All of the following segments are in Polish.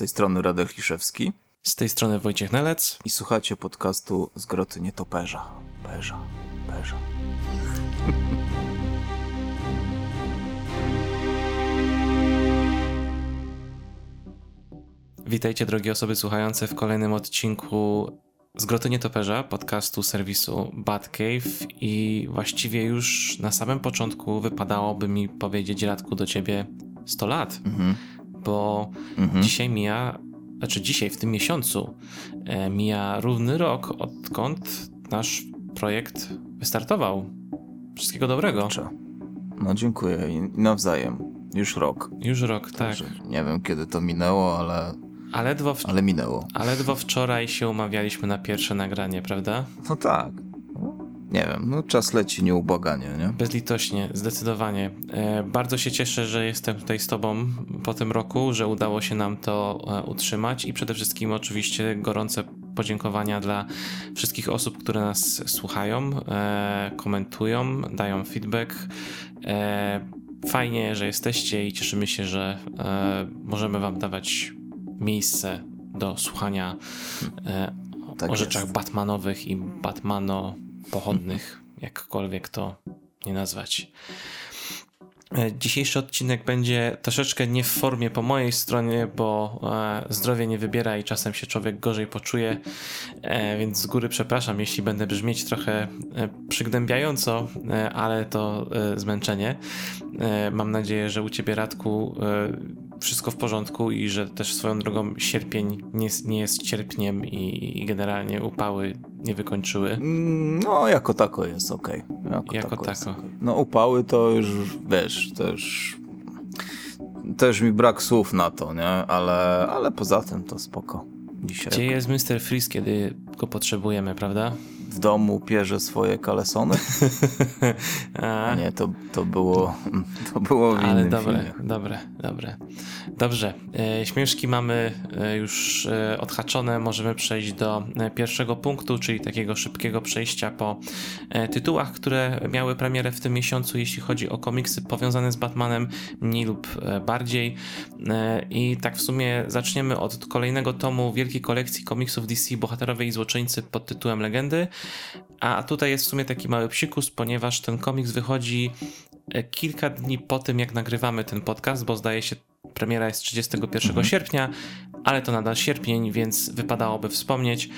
tej strony Radek Liszewski. Z tej strony Wojciech Nelec. I słuchacie podcastu z Groty Nietoperza. Perza, perza. Witajcie drogie osoby słuchające w kolejnym odcinku z Groty Nietoperza, podcastu serwisu Batcave i właściwie już na samym początku wypadałoby mi powiedzieć Radku do ciebie 100 lat, mhm. Bo mhm. dzisiaj mija, znaczy dzisiaj w tym miesiącu e, mija równy rok odkąd nasz projekt wystartował. Wszystkiego dobrego. No dziękuję i nawzajem. Już rok. Już rok, tak. Nie wiem kiedy to minęło, ale a ledwo, w... ale minęło. A ledwo wczoraj się umawialiśmy na pierwsze nagranie, prawda? No tak. Nie wiem, no czas leci nieubłaganie, nie? Bezlitośnie, zdecydowanie. E, bardzo się cieszę, że jestem tutaj z tobą po tym roku, że udało się nam to e, utrzymać i przede wszystkim oczywiście gorące podziękowania dla wszystkich osób, które nas słuchają, e, komentują, dają feedback. Fajnie, że jesteście i cieszymy się, że możemy wam dawać miejsce do słuchania tak o rzeczach jest. Batmanowych i Batmano pochodnych, jakkolwiek to nie nazwać. E, dzisiejszy odcinek będzie troszeczkę nie w formie po mojej stronie, bo e, zdrowie nie wybiera i czasem się człowiek gorzej poczuje, e, więc z góry przepraszam, jeśli będę brzmieć trochę przygnębiająco, ale to zmęczenie. Mam nadzieję, że u ciebie Radku wszystko w porządku i że też swoją drogą sierpień nie, nie jest cierpniem i, i generalnie upały nie wykończyły. Mm, no, jako tako jest ok. Jako, jako tako. tako. Okay. No, upały to już wiesz, już. Też mi brak słów na to, nie? Ale, ale poza tym to spoko. Dzisiaj Gdzie jest Mr. Freeze, kiedy go potrzebujemy, prawda? W domu pierze swoje kalesony. A. Nie, to, to było to było w Ale dobre, filmie. dobre, dobre. Dobrze, e, śmieszki mamy e, już e, odhaczone. Możemy przejść do e, pierwszego punktu, czyli takiego szybkiego przejścia po tytułach, które miały premierę w tym miesiącu, jeśli chodzi o komiksy powiązane z Batmanem, mniej lub bardziej. I tak w sumie zaczniemy od kolejnego tomu wielkiej kolekcji komiksów DC Bohaterowie i Złoczyńcy pod tytułem Legendy. A tutaj jest w sumie taki mały psikus, ponieważ ten komiks wychodzi e, kilka dni po tym, jak nagrywamy ten podcast, bo zdaje się, premiera jest 31 mhm. sierpnia, ale to nadal sierpień, więc wypadałoby wspomnieć.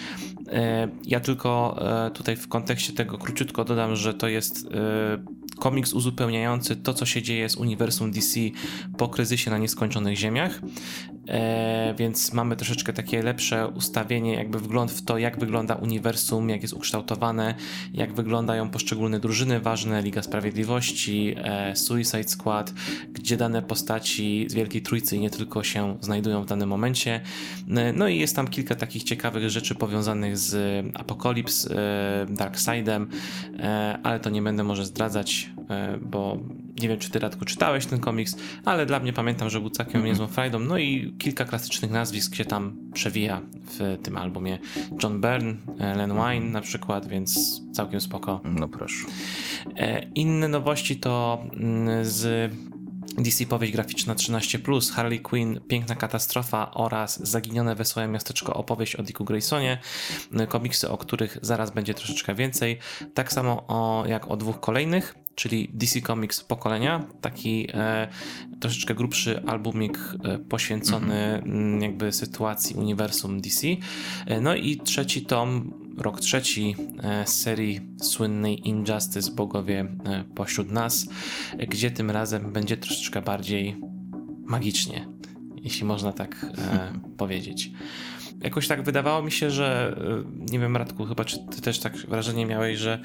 E, ja tylko e, tutaj w kontekście tego króciutko dodam, że to jest komiks uzupełniający to, co się dzieje z uniwersum DC po kryzysie na nieskończonych ziemiach. E, więc mamy troszeczkę takie lepsze ustawienie, jakby wgląd w to, jak wygląda uniwersum, jak jest ukształtowane, jak wyglądają poszczególne drużyny ważne, Liga Sprawiedliwości, e, Suicide Squad, gdzie dane postaci z Wielkiej Trójcy nie tylko się znajdują w danym momencie. E, no i jest tam kilka takich ciekawych rzeczy powiązanych z Apokalips, e, Darkseidem, e, ale to nie będę może zdradzać, bo nie wiem, czy ty Radku czytałeś ten komiks, ale dla mnie pamiętam, że był całkiem mm -hmm. niezłą frajdą. No i kilka klasycznych nazwisk się tam przewija w tym albumie. John Byrne, e, Len Wine na przykład, więc całkiem spoko. No proszę. E, inne nowości to mm, z DC Powieść Graficzna 13+, Harley Quinn, Piękna Katastrofa oraz Zaginione Wesołe Miasteczko opowieść o Dicku Graysonie, komiksy, o których zaraz będzie troszeczkę więcej, tak samo o, jak o dwóch kolejnych, czyli DC Comics pokolenia, taki e, troszeczkę grubszy albumik e, poświęcony mm. jakby sytuacji uniwersum DC. E, no i trzeci tom, rok trzeci e, serii słynnej Injustice Bogowie pośród nas, gdzie tym razem będzie troszeczkę bardziej magicznie, jeśli można tak powiedzieć jakoś tak wydawało mi się, że nie wiem, Radku, chyba czy ty też tak wrażenie miałeś, że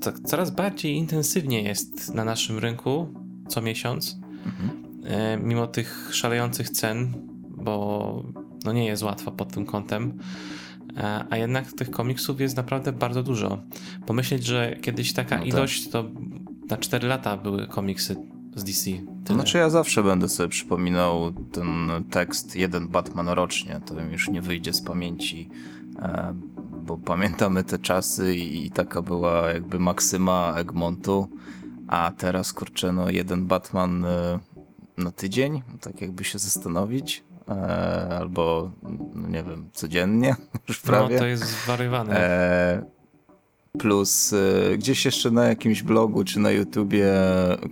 tak coraz bardziej intensywnie jest na naszym rynku co miesiąc, mhm. mimo tych szalejących cen, bo no nie jest łatwo pod tym kątem. E, a jednak tych komiksów jest naprawdę bardzo dużo. Pomyśleć, że kiedyś taka no tak. ilość to na 4 lata były komiksy z DC. Tyle. Znaczy ja zawsze będę sobie przypominał ten tekst jeden Batman rocznie, to już nie wyjdzie z pamięci, e, bo pamiętamy te czasy i taka była jakby maksyma Egmontu, a teraz kurczę no jeden Batman e, na tydzień, tak jakby się zastanowić, e, albo no nie wiem, codziennie już prawie. No to jest zwariowane. E, plus e, gdzieś jeszcze na jakimś blogu czy na YouTubie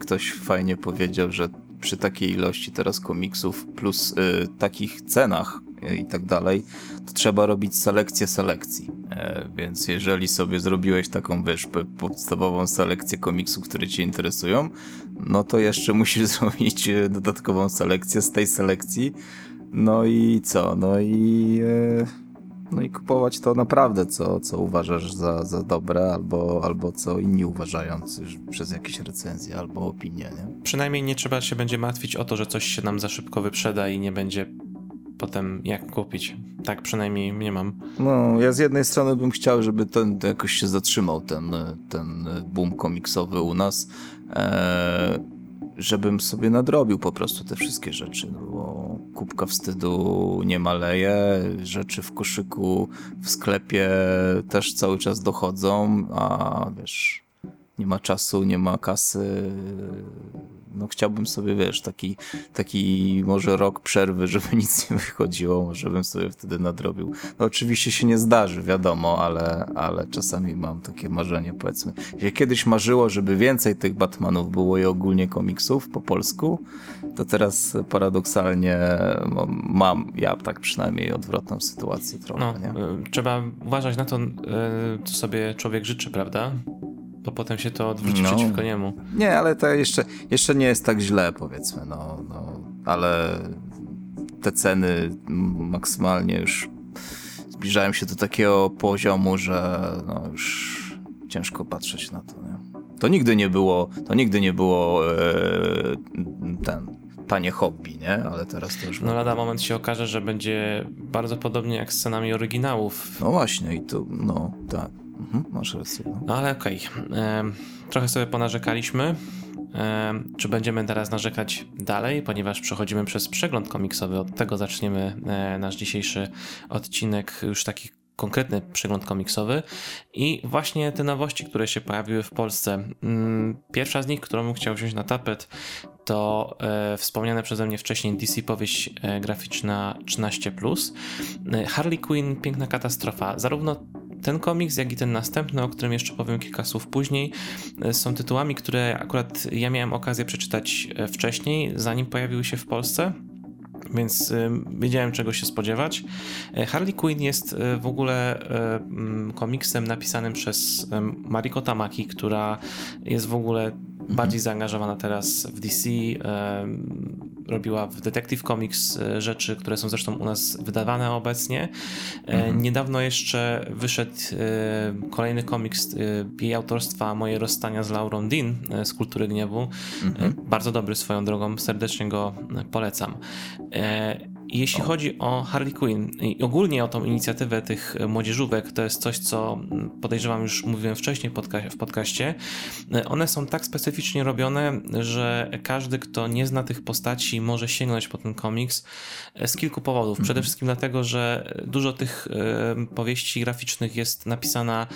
ktoś fajnie powiedział, że przy takiej ilości teraz komiksów plus e, takich cenach i tak dalej, to trzeba robić selekcję selekcji. E, więc jeżeli sobie zrobiłeś taką, wiesz, podstawową selekcję komiksów, które cię interesują, no to jeszcze musisz zrobić dodatkową selekcję z tej selekcji. No i co? No i... E, no i kupować to naprawdę, co, co uważasz za, za dobre, albo, albo co inni uważają przez jakieś recenzje albo opinie, nie? Przynajmniej nie trzeba się będzie martwić o to, że coś się nam za szybko wyprzeda i nie będzie potem jak kupić. Tak przynajmniej nie mam. No, ja z jednej strony bym chciał, żeby ten jakoś się zatrzymał, ten, ten boom komiksowy u nas, e, żebym sobie nadrobił po prostu te wszystkie rzeczy, no bo kubka wstydu nie maleje, rzeczy w koszyku, w sklepie też cały czas dochodzą, a wiesz, nie ma czasu, nie ma kasy, no chciałbym sobie, wiesz, taki, taki może rok przerwy, żeby nic nie wychodziło, może bym sobie wtedy nadrobił. No oczywiście się nie zdarzy, wiadomo, ale, ale czasami mam takie marzenie, powiedzmy. Jak kiedyś marzyło, żeby więcej tych Batmanów było i ogólnie komiksów po polsku, to teraz paradoksalnie mam, ja tak przynajmniej odwrotną sytuację trochę, no, nie? E, trzeba uważać na to, e, co sobie człowiek życzy, prawda? To potem się to odwróci no. przeciwko niemu. Nie, ale to jeszcze, jeszcze nie jest tak źle, powiedzmy, no, no ale te ceny maksymalnie już zbliżają się do takiego poziomu, że no już ciężko patrzeć na to. Nie? To nigdy nie było, to nigdy nie było e, ten tanie hobby, nie? Ale teraz to już... No lada moment się okaże, że będzie bardzo podobnie jak z scenami oryginałów. No właśnie i to, no tak. Mhm. No, no ale okej. Okay. Trochę sobie ponarzekaliśmy. Czy będziemy teraz narzekać dalej, ponieważ przechodzimy przez przegląd komiksowy. Od tego zaczniemy e, nasz dzisiejszy odcinek, już taki konkretny przegląd komiksowy i właśnie te nowości, które się pojawiły w Polsce. Mm, pierwsza z nich, którą chciał wziąć na tapet, to e, wspomniane przeze mnie wcześniej DC powieść e, graficzna 13+. E, Harley Quinn, piękna katastrofa. Zarówno ten komiks, jak i ten następny, o którym jeszcze powiem kilka słów później, e, są tytułami, które akurat ja miałem okazję przeczytać e, wcześniej, zanim pojawiły się w Polsce więc y, wiedziałem czego się spodziewać. Harley Quinn jest w ogóle komiksem napisanym przez Mariko Tamaki, która jest w ogóle bardziej zaangażowana teraz w DC, robiła w Detective Comics e, rzeczy, które są zresztą u nas wydawane obecnie. E, mhm. Niedawno jeszcze wyszedł e, kolejny komiks jej autorstwa Moje rozstania z Laurą Dean z Kultury Gniewu. Mhm. Bardzo dobry swoją drogą, serdecznie go polecam. Jeśli chodzi o Harley Quinn i ogólnie o tą inicjatywę tych młodzieżówek, to jest coś, co podejrzewam już mówiłem wcześniej w podcaście. One są tak specyficznie robione, że każdy, kto nie zna tych postaci, może sięgnąć po ten komiks z kilku powodów. Przede mhm. wszystkim dlatego, że dużo tych powieści graficznych jest napisana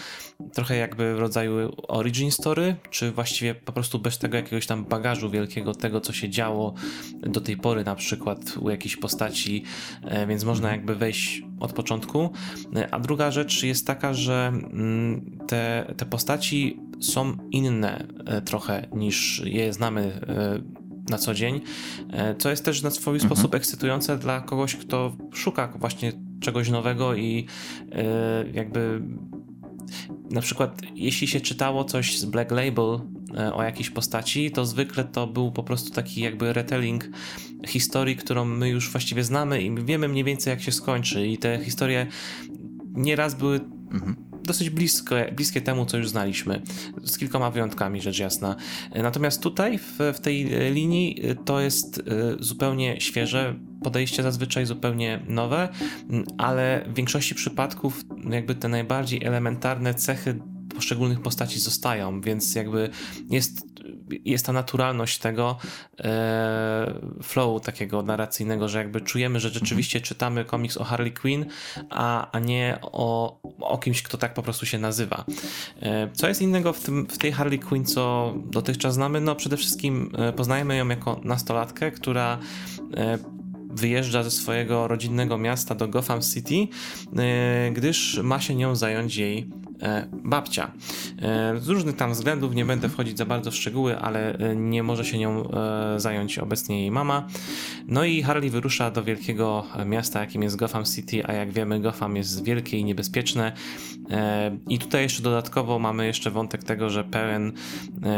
trochę jakby w rodzaju origin story, czy właściwie po prostu bez tego jakiegoś tam bagażu wielkiego, tego co się działo do tej pory, na przykład u jakiejś postaci postaci, e, więc można jakby wejść od początku. E, a druga rzecz jest taka, że mm, te, te postaci są inne e, trochę niż je znamy na co dzień, co jest też na swój mhm. sposób ekscytujące dla kogoś, kto szuka właśnie czegoś nowego i jakby na przykład jeśli się czytało coś z Black Label o jakiejś postaci, to zwykle to był po prostu taki jakby retelling historii, którą my już właściwie znamy i wiemy mniej więcej jak się skończy i te historie nieraz były mhm. dosyć bliskie, bliskie temu, co już znaliśmy, z kilkoma wyjątkami, rzecz jasna. Natomiast tutaj, w, w tej linii, to jest e, zupełnie świeże, podejście zazwyczaj zupełnie nowe, ale w większości przypadków jakby te najbardziej elementarne cechy poszczególnych postaci zostają, więc jakby jest, jest ta naturalność tego e, flow takiego narracyjnego, że jakby czujemy, że rzeczywiście czytamy komiks o Harley Quinn, a, a nie o, o kimś, kto tak po prostu się nazywa. E, co jest innego w, tym, w tej Harley Quinn, co dotychczas znamy? No przede wszystkim e, poznajemy ją jako nastolatkę, która wyjeżdża ze swojego rodzinnego miasta do Gotham City, gdyż ma się nią zająć jej babcia. Z różnych tam względów nie będę wchodzić za bardzo w szczegóły, ale nie może się nią zająć obecnie jej mama. No i Harley wyrusza do wielkiego miasta, jakim jest Gotham City, a jak wiemy, Gotham jest wielkie i niebezpieczne. I tutaj jeszcze dodatkowo mamy jeszcze wątek tego, że pełen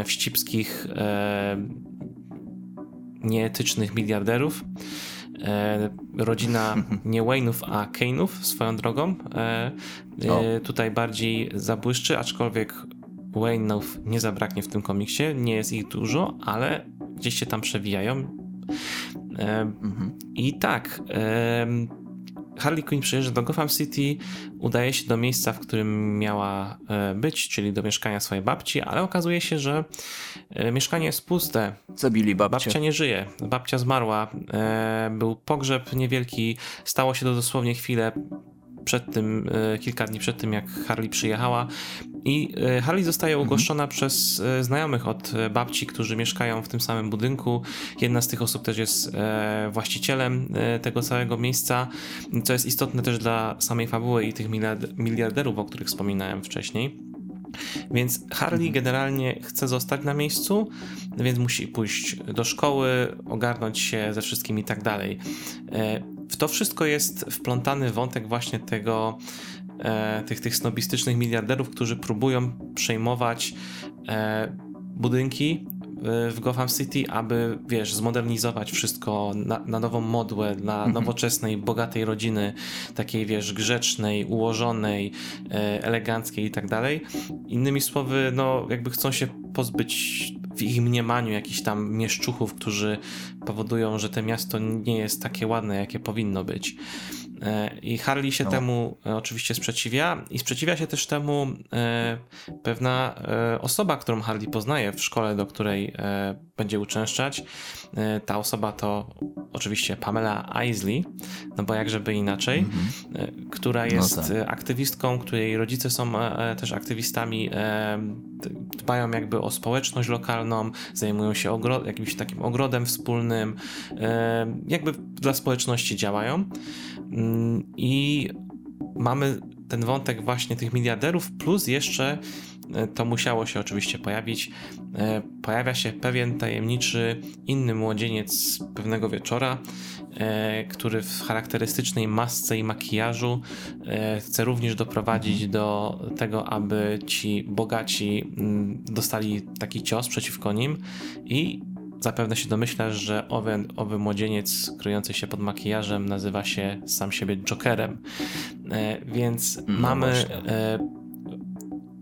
wścibskich nieetycznych miliarderów. E, rodzina nie Wayne'ów, a Kane'ów swoją drogą. E, e, tutaj bardziej zabłyszczy, aczkolwiek Wayne'ów nie zabraknie w tym komiksie. Nie jest ich dużo, ale gdzieś się tam przewijają. Mhm. I tak. Harley Quinn przyjeżdża do Gotham City, udaje się do miejsca, w którym miała e, być, czyli do mieszkania swojej babci, ale okazuje się, że e, mieszkanie jest puste. Zabili babcię. Babcia nie żyje. Babcia zmarła. E, był pogrzeb niewielki. Stało się to dosłownie chwilę przed tym, kilka dni przed tym, jak Harley przyjechała. I Harley zostaje ugoszczona mhm. przez znajomych od babci, którzy mieszkają w tym samym budynku. Jedna z tych osób też jest właścicielem tego całego miejsca, co jest istotne też dla samej fabuły i tych miliarderów, o których wspominałem wcześniej. Więc Harley mhm. generalnie chce zostać na miejscu, więc musi pójść do szkoły, ogarnąć się ze wszystkim i tak dalej. W to wszystko jest wplątany wątek właśnie tego, e, tych, tych snobistycznych miliarderów, którzy próbują przejmować e, budynki e, w Gotham City, aby, wiesz, zmodernizować wszystko na, na nową modłę dla mhm. nowoczesnej, bogatej rodziny, takiej, wiesz, grzecznej, ułożonej, e, eleganckiej i tak dalej. Innymi słowy, no, jakby chcą się pozbyć w ich mniemaniu jakichś tam mieszczuchów, którzy powodują, że to miasto nie jest takie ładne, jakie powinno być. E, I Harley się no. temu e, oczywiście sprzeciwia i sprzeciwia się też temu e, pewna osoba, którą Harley poznaje w szkole, do której będzie uczęszczać. Ta osoba to oczywiście Pamela Isley, no bo jakżeby inaczej, mm -hmm. która no jest no tak. aktywistką, której rodzice są też aktywistami, dbają jakby o społeczność lokalną, zajmują się jakimś takim ogrodem wspólnym, jakby dla społeczności działają. I mamy ten wątek właśnie tych miliarderów, plus jeszcze e, to musiało się oczywiście pojawić. E, pojawia się pewien tajemniczy inny młodzieniec pewnego wieczora, e, który w charakterystycznej masce i makijażu chce również doprowadzić do tego, aby ci bogaci mm, dostali taki cios przeciwko nim i Zapewne się domyślasz, że owy, owy młodzieniec kryjący się pod makijażem nazywa się sam siebie Jokerem. E, więc no mamy e,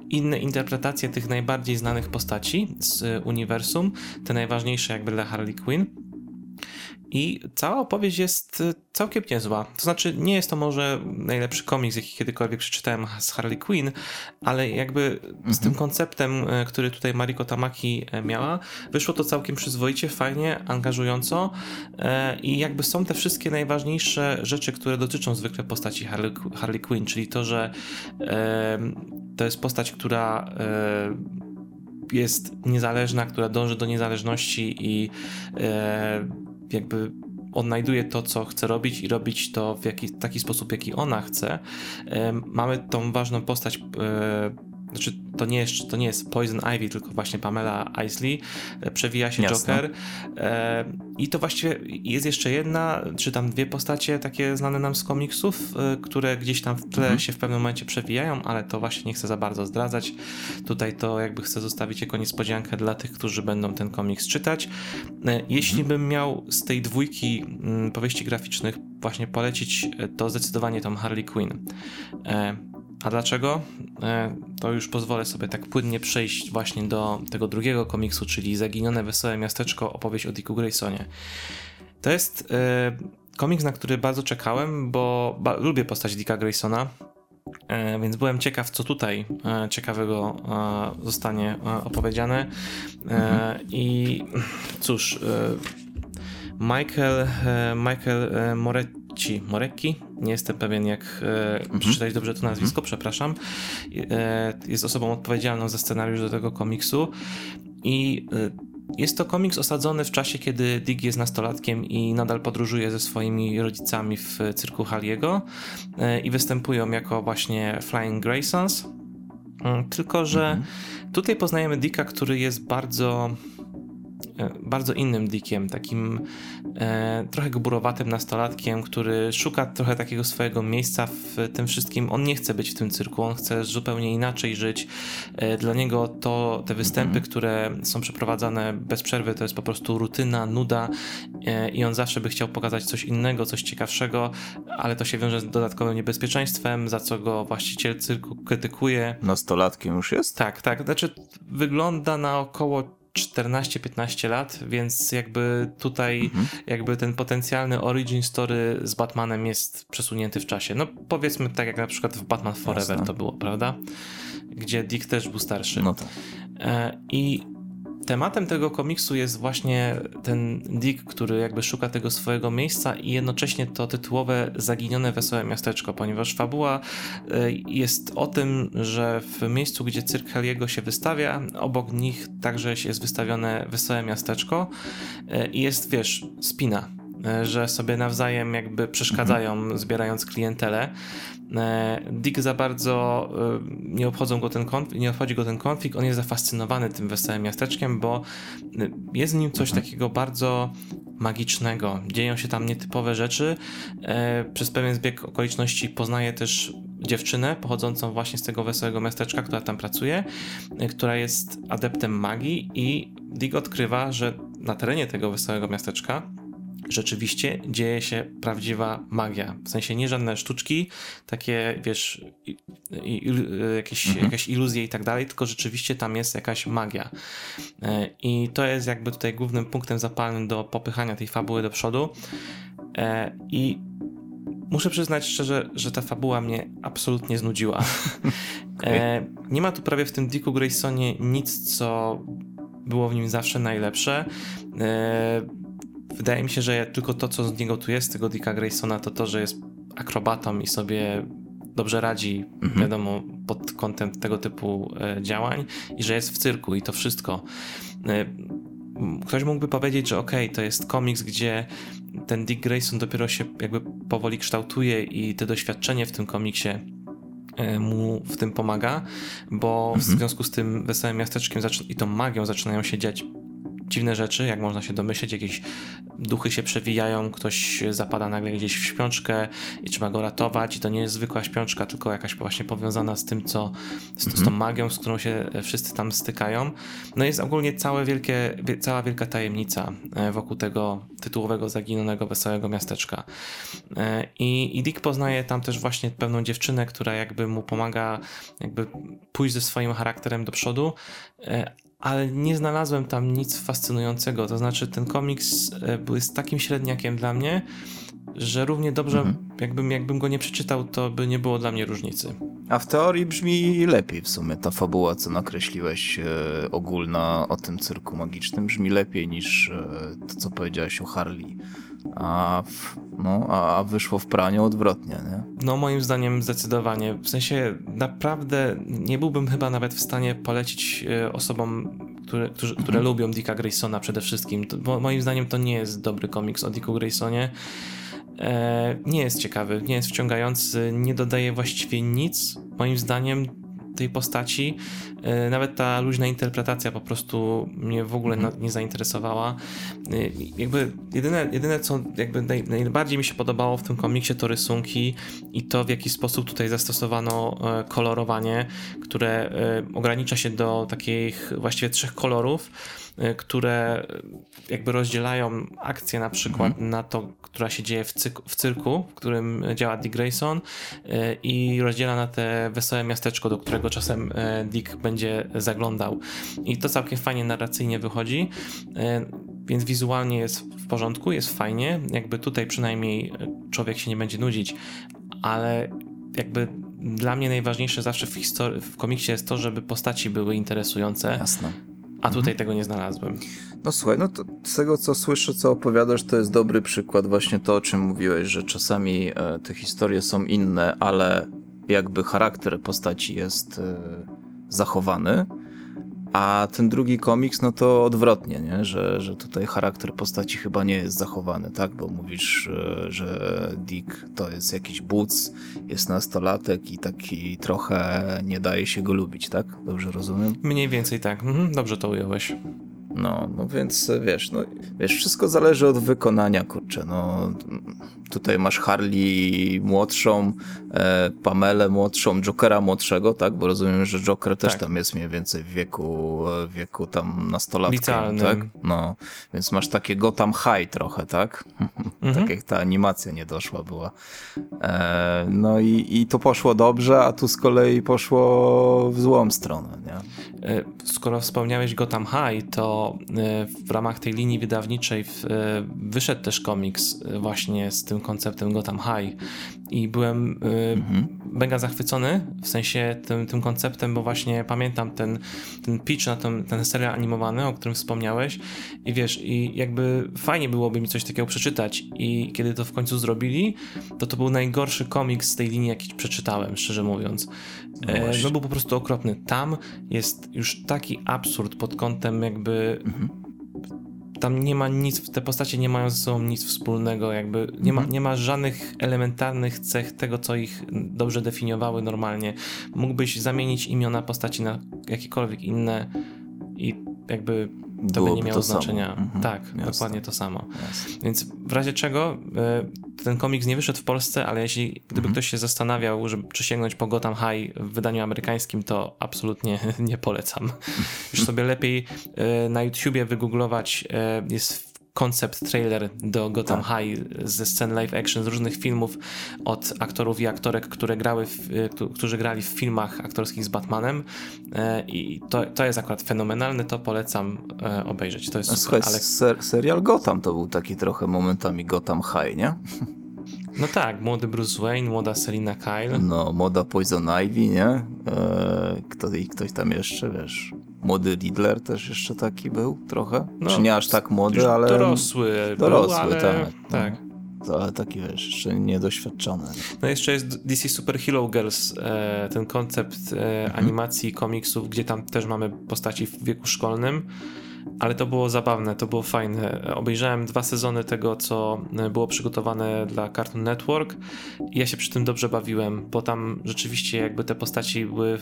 inne interpretacje tych najbardziej znanych postaci z uniwersum, te najważniejsze jakby dla Harley Quinn. I cała opowieść jest y, całkiem niezła. To znaczy, nie jest to może najlepszy komiks, jaki kiedykolwiek przeczytałem z Harley Quinn, ale jakby mhm. z tym konceptem, y, który tutaj Mariko Tamaki y, miała, wyszło to całkiem przyzwoicie, fajnie, angażująco i jakby są te wszystkie najważniejsze rzeczy, które dotyczą zwykle postaci Harley, Harley Quinn, czyli to, że to jest postać, która jest niezależna, która dąży do niezależności i jakby odnajduje to, co chce robić i robić to w jaki, taki sposób, jaki ona chce. Mamy tą ważną postać e, znaczy to nie jest, to nie jest Poison Ivy, tylko właśnie Pamela Isley, e, przewija się Jasne. Joker e, i to właściwie jest jeszcze jedna, czy tam dwie postacie takie znane nam z komiksów, e, które gdzieś tam w tle mhm. się w pewnym momencie przewijają, ale to właśnie nie chcę za bardzo zdradzać. Tutaj to jakby chcę zostawić jako niespodziankę dla tych, którzy będą ten komiks czytać. E, jeśli mhm. bym miał z tej dwójki m, mm, powieści graficznych właśnie polecić, e, to zdecydowanie tą Harley Quinn. A dlaczego? E, to już pozwolę sobie tak płynnie przejść właśnie do tego drugiego komiksu, czyli Zaginione Wesołe Miasteczko, opowieść o Dicku Graysonie. To jest e, komiks, na który bardzo czekałem, bo lubię postać Dicka Graysona, e, więc byłem ciekaw, co tutaj ciekawego zostanie opowiedziane. Mhm. I cóż, Michael, Michael Moretti, Morecki, nie jestem pewien jak e, mhm. przeczytać dobrze to nazwisko, mhm. przepraszam, e, jest osobą odpowiedzialną za scenariusz do tego komiksu i e, jest to komiks osadzony w czasie, kiedy Dick jest nastolatkiem i nadal podróżuje ze swoimi rodzicami w cyrku Haliego e, i występują jako właśnie Flying Graysons. Mm, tylko, że mhm. tutaj poznajemy Dicka, który jest bardzo bardzo innym Dickiem, takim e, trochę gburowatym nastolatkiem, który szuka trochę takiego swojego miejsca w tym wszystkim. On nie chce być w tym cyrku, on chce zupełnie inaczej żyć. E, dla niego to te występy, mm -hmm. które są przeprowadzane bez przerwy, to jest po prostu rutyna, nuda e, i on zawsze by chciał pokazać coś innego, coś ciekawszego, ale to się wiąże z dodatkowym niebezpieczeństwem, za co go właściciel cyrku krytykuje. Nastolatkiem już jest? Tak, tak. Znaczy wygląda na około 14-15 lat, więc jakby tutaj mhm. jakby ten potencjalny origin story z Batmanem jest przesunięty w czasie. No powiedzmy tak jak na przykład w Batman Forever Jasne. to było, prawda? Gdzie Dick też był starszy. No tak. E, I Tematem tego komiksu jest właśnie ten Dick, który jakby szuka tego swojego miejsca i jednocześnie to tytułowe zaginione wesołe miasteczko, ponieważ fabuła e, jest o tym, że w miejscu, gdzie cyrk Heliego się wystawia, obok nich także jest wystawione wesołe miasteczko e, i jest, wiesz, spina e, że sobie nawzajem jakby przeszkadzają, mhm. zbierając klientelę. E, Dick za bardzo e, nie, obchodzą go ten nie obchodzi go ten konflikt, on jest zafascynowany tym wesołym miasteczkiem, bo e, jest w nim coś takiego bardzo magicznego. Dzieją się tam nietypowe rzeczy. Przez pewien zbieg okoliczności poznaje też dziewczynę pochodzącą właśnie z tego wesołego miasteczka, która tam pracuje, która jest adeptem magii i Dick odkrywa, że na terenie tego wesołego miasteczka rzeczywiście dzieje się prawdziwa magia. W sensie nie żadne sztuczki, takie wiesz, i, i, jakieś, mhm. jakieś iluzje i tak dalej, tylko rzeczywiście tam jest jakaś magia. E, I to jest jakby tutaj głównym punktem zapalnym do popychania tej fabuły do przodu. E, I muszę przyznać szczerze, że ta fabuła mnie absolutnie znudziła. Okay. E, nie ma tu prawie w tym Dicku Graysonie nic, co było w nim zawsze najlepsze wydaje mi się, że tylko to, co z niego tu jest, tego Dicka Graysona, to to, że jest akrobatą i sobie dobrze radzi, mhm. wiadomo, pod kątem tego typu e, działań i że jest w cyrku i to wszystko. E, ktoś mógłby powiedzieć, że okej, okay, to jest komiks, gdzie ten Dick Grayson dopiero się jakby powoli kształtuje i te doświadczenie w tym komiksie e, mu w tym pomaga, bo mhm. w związku z tym wesołym miasteczkiem i tą magią zaczynają się dziać dziwne rzeczy, jak można się domyśleć, jakieś duchy się przewijają, ktoś zapada nagle gdzieś w śpiączkę i trzeba go ratować i to nie jest zwykła śpiączka, tylko jakaś właśnie powiązana z tym, co z, z tą mhm. magią, z którą się wszyscy tam stykają. No jest ogólnie całe wielkie, cała wielka tajemnica e, wokół tego tytułowego zaginionego wesołego miasteczka. E, I, I Dick poznaje tam też właśnie pewną dziewczynę, która jakby mu pomaga jakby pójść ze swoim charakterem do przodu, e, ale nie znalazłem tam nic fascynującego. To znaczy, ten komiks e, był z takim średniakiem dla mnie, że równie dobrze, mhm. jakbym, jakbym go nie przeczytał, to by nie było dla mnie różnicy. A w teorii brzmi lepiej w sumie ta fabuła, co nakreśliłeś e, ogólna o tym cyrku magicznym, brzmi lepiej niż e, to, co powiedziałeś o Harley. A, no, a wyszło w praniu odwrotnie, nie? No moim zdaniem zdecydowanie. W sensie naprawdę nie byłbym chyba nawet w stanie polecić e, osobom, które, którzy, które mhm. lubią Dicka Graysona przede wszystkim, bo moim zdaniem to nie jest dobry komiks o Dicku Graysonie. E, nie jest ciekawy, nie jest wciągający, nie dodaje właściwie nic. Moim zdaniem tej postaci. E, nawet ta luźna interpretacja po prostu mnie w ogóle mhm. nie zainteresowała. E, jakby jedyne, jedyne co jakby naj, najbardziej mi się podobało w tym komiksie to rysunki i to w jaki sposób tutaj zastosowano e, kolorowanie, które ogranicza się do takich właściwie trzech kolorów które jakby rozdzielają akcję na przykład mhm. na to, która się dzieje w, cyk- w cyrku, w którym działa Dick Grayson y, i rozdziela na te wesołe miasteczko, do którego czasem y, Dick będzie zaglądał. I to całkiem fajnie narracyjnie wychodzi, więc wizualnie jest w porządku, jest fajnie, jakby tutaj przynajmniej człowiek się nie będzie nudzić, ale jakby dla mnie najważniejsze zawsze w, historii, w komiksie jest to, żeby postaci były interesujące. Jasne a tutaj mhm. tego nie znalazłem. No słuchaj, no to z tego co słyszę, co opowiadasz, to jest dobry przykład właśnie to, o czym mówiłeś, że czasami e, te historie są inne, ale jakby charakter postaci jest e, zachowany. A ten drugi komiks, no to odwrotnie, nie? Że, że tutaj charakter postaci chyba nie jest zachowany, tak? Bo mówisz, e, że Dick to jest jakiś buc, jest nastolatek i taki trochę nie daje się go lubić, tak? Dobrze rozumiem? Mniej więcej tak. Mhm, dobrze to ująłeś. No, no więc wiesz, no wiesz, wszystko zależy od wykonania, kurczę, no tutaj masz Harley młodszą, e, Pamelę młodszą, Jokera młodszego, tak, bo rozumiem, że Joker też Tak. tam jest mniej więcej w wieku, e, w wieku tam nastolatka, Licealnym. tak, no, więc masz takie Gotham High trochę, tak, Mhm. tak jak ta animacja nie doszła była, e, no i, i to poszło dobrze, a tu z kolei poszło w złą stronę, nie? E, Skoro wspomniałeś Gotham High, to e, w ramach tej linii wydawniczej wyszedł też komiks właśnie z tym konceptem Gotham High i byłem e, Mhm. mega zachwycony w sensie tym, tym konceptem, bo właśnie pamiętam ten, ten pitch na ten, ten serial animowany, o którym wspomniałeś i wiesz, i jakby fajnie byłoby mi coś takiego przeczytać i kiedy to w końcu zrobili, to to był najgorszy komiks z tej linii, jaki przeczytałem, szczerze mówiąc. No E, no był po prostu okropny. Tam jest już taki absurd pod kątem jakby Mhm. Tam nie ma nic, te postacie nie mają ze sobą nic wspólnego, jakby nie, ma, Mhm. nie ma żadnych elementarnych cech tego, co ich dobrze definiowały normalnie. Mógłbyś zamienić imiona postaci na jakiekolwiek inne i jakby to by nie miało znaczenia. Mhm. Tak, Jasne. dokładnie to samo. Jasne. Więc w razie czego e, ten komiks nie wyszedł w Polsce, ale jeśli gdyby Mhm. ktoś się zastanawiał, że, czy sięgnąć po Gotham High w wydaniu amerykańskim, to absolutnie nie polecam. Już sobie lepiej e, na YouTubie wygooglować e, jest koncept trailer do Gotham Tak. High ze scen live action z różnych filmów od aktorów i aktorek, które grały w, e, któ- którzy grali w filmach aktorskich z Batmanem E, i to, to jest akurat fenomenalne, to polecam e, obejrzeć. To jest Słuchaj, ale ser, serial Gotham to był taki trochę momentami Gotham High, nie? No tak, młody Bruce Wayne, młoda Selina Kyle. No, moda Poison Ivy, nie? Eee, kto, I ktoś tam jeszcze, wiesz, młody Riddler też jeszcze taki był trochę? No, Czy nie aż tak młody, ale... dorosły. dorosły, był, ale... tak. tak. Ale taki, wiesz, jeszcze niedoświadczony. No jeszcze jest DC Super Hero Girls, e, ten koncept e, Mhm. animacji, komiksów, gdzie tam też mamy postaci w wieku szkolnym. Ale to było zabawne, to było fajne. Obejrzałem dwa sezony tego, co e, było przygotowane dla Cartoon Network i ja się przy tym dobrze bawiłem, bo tam rzeczywiście jakby te postaci były,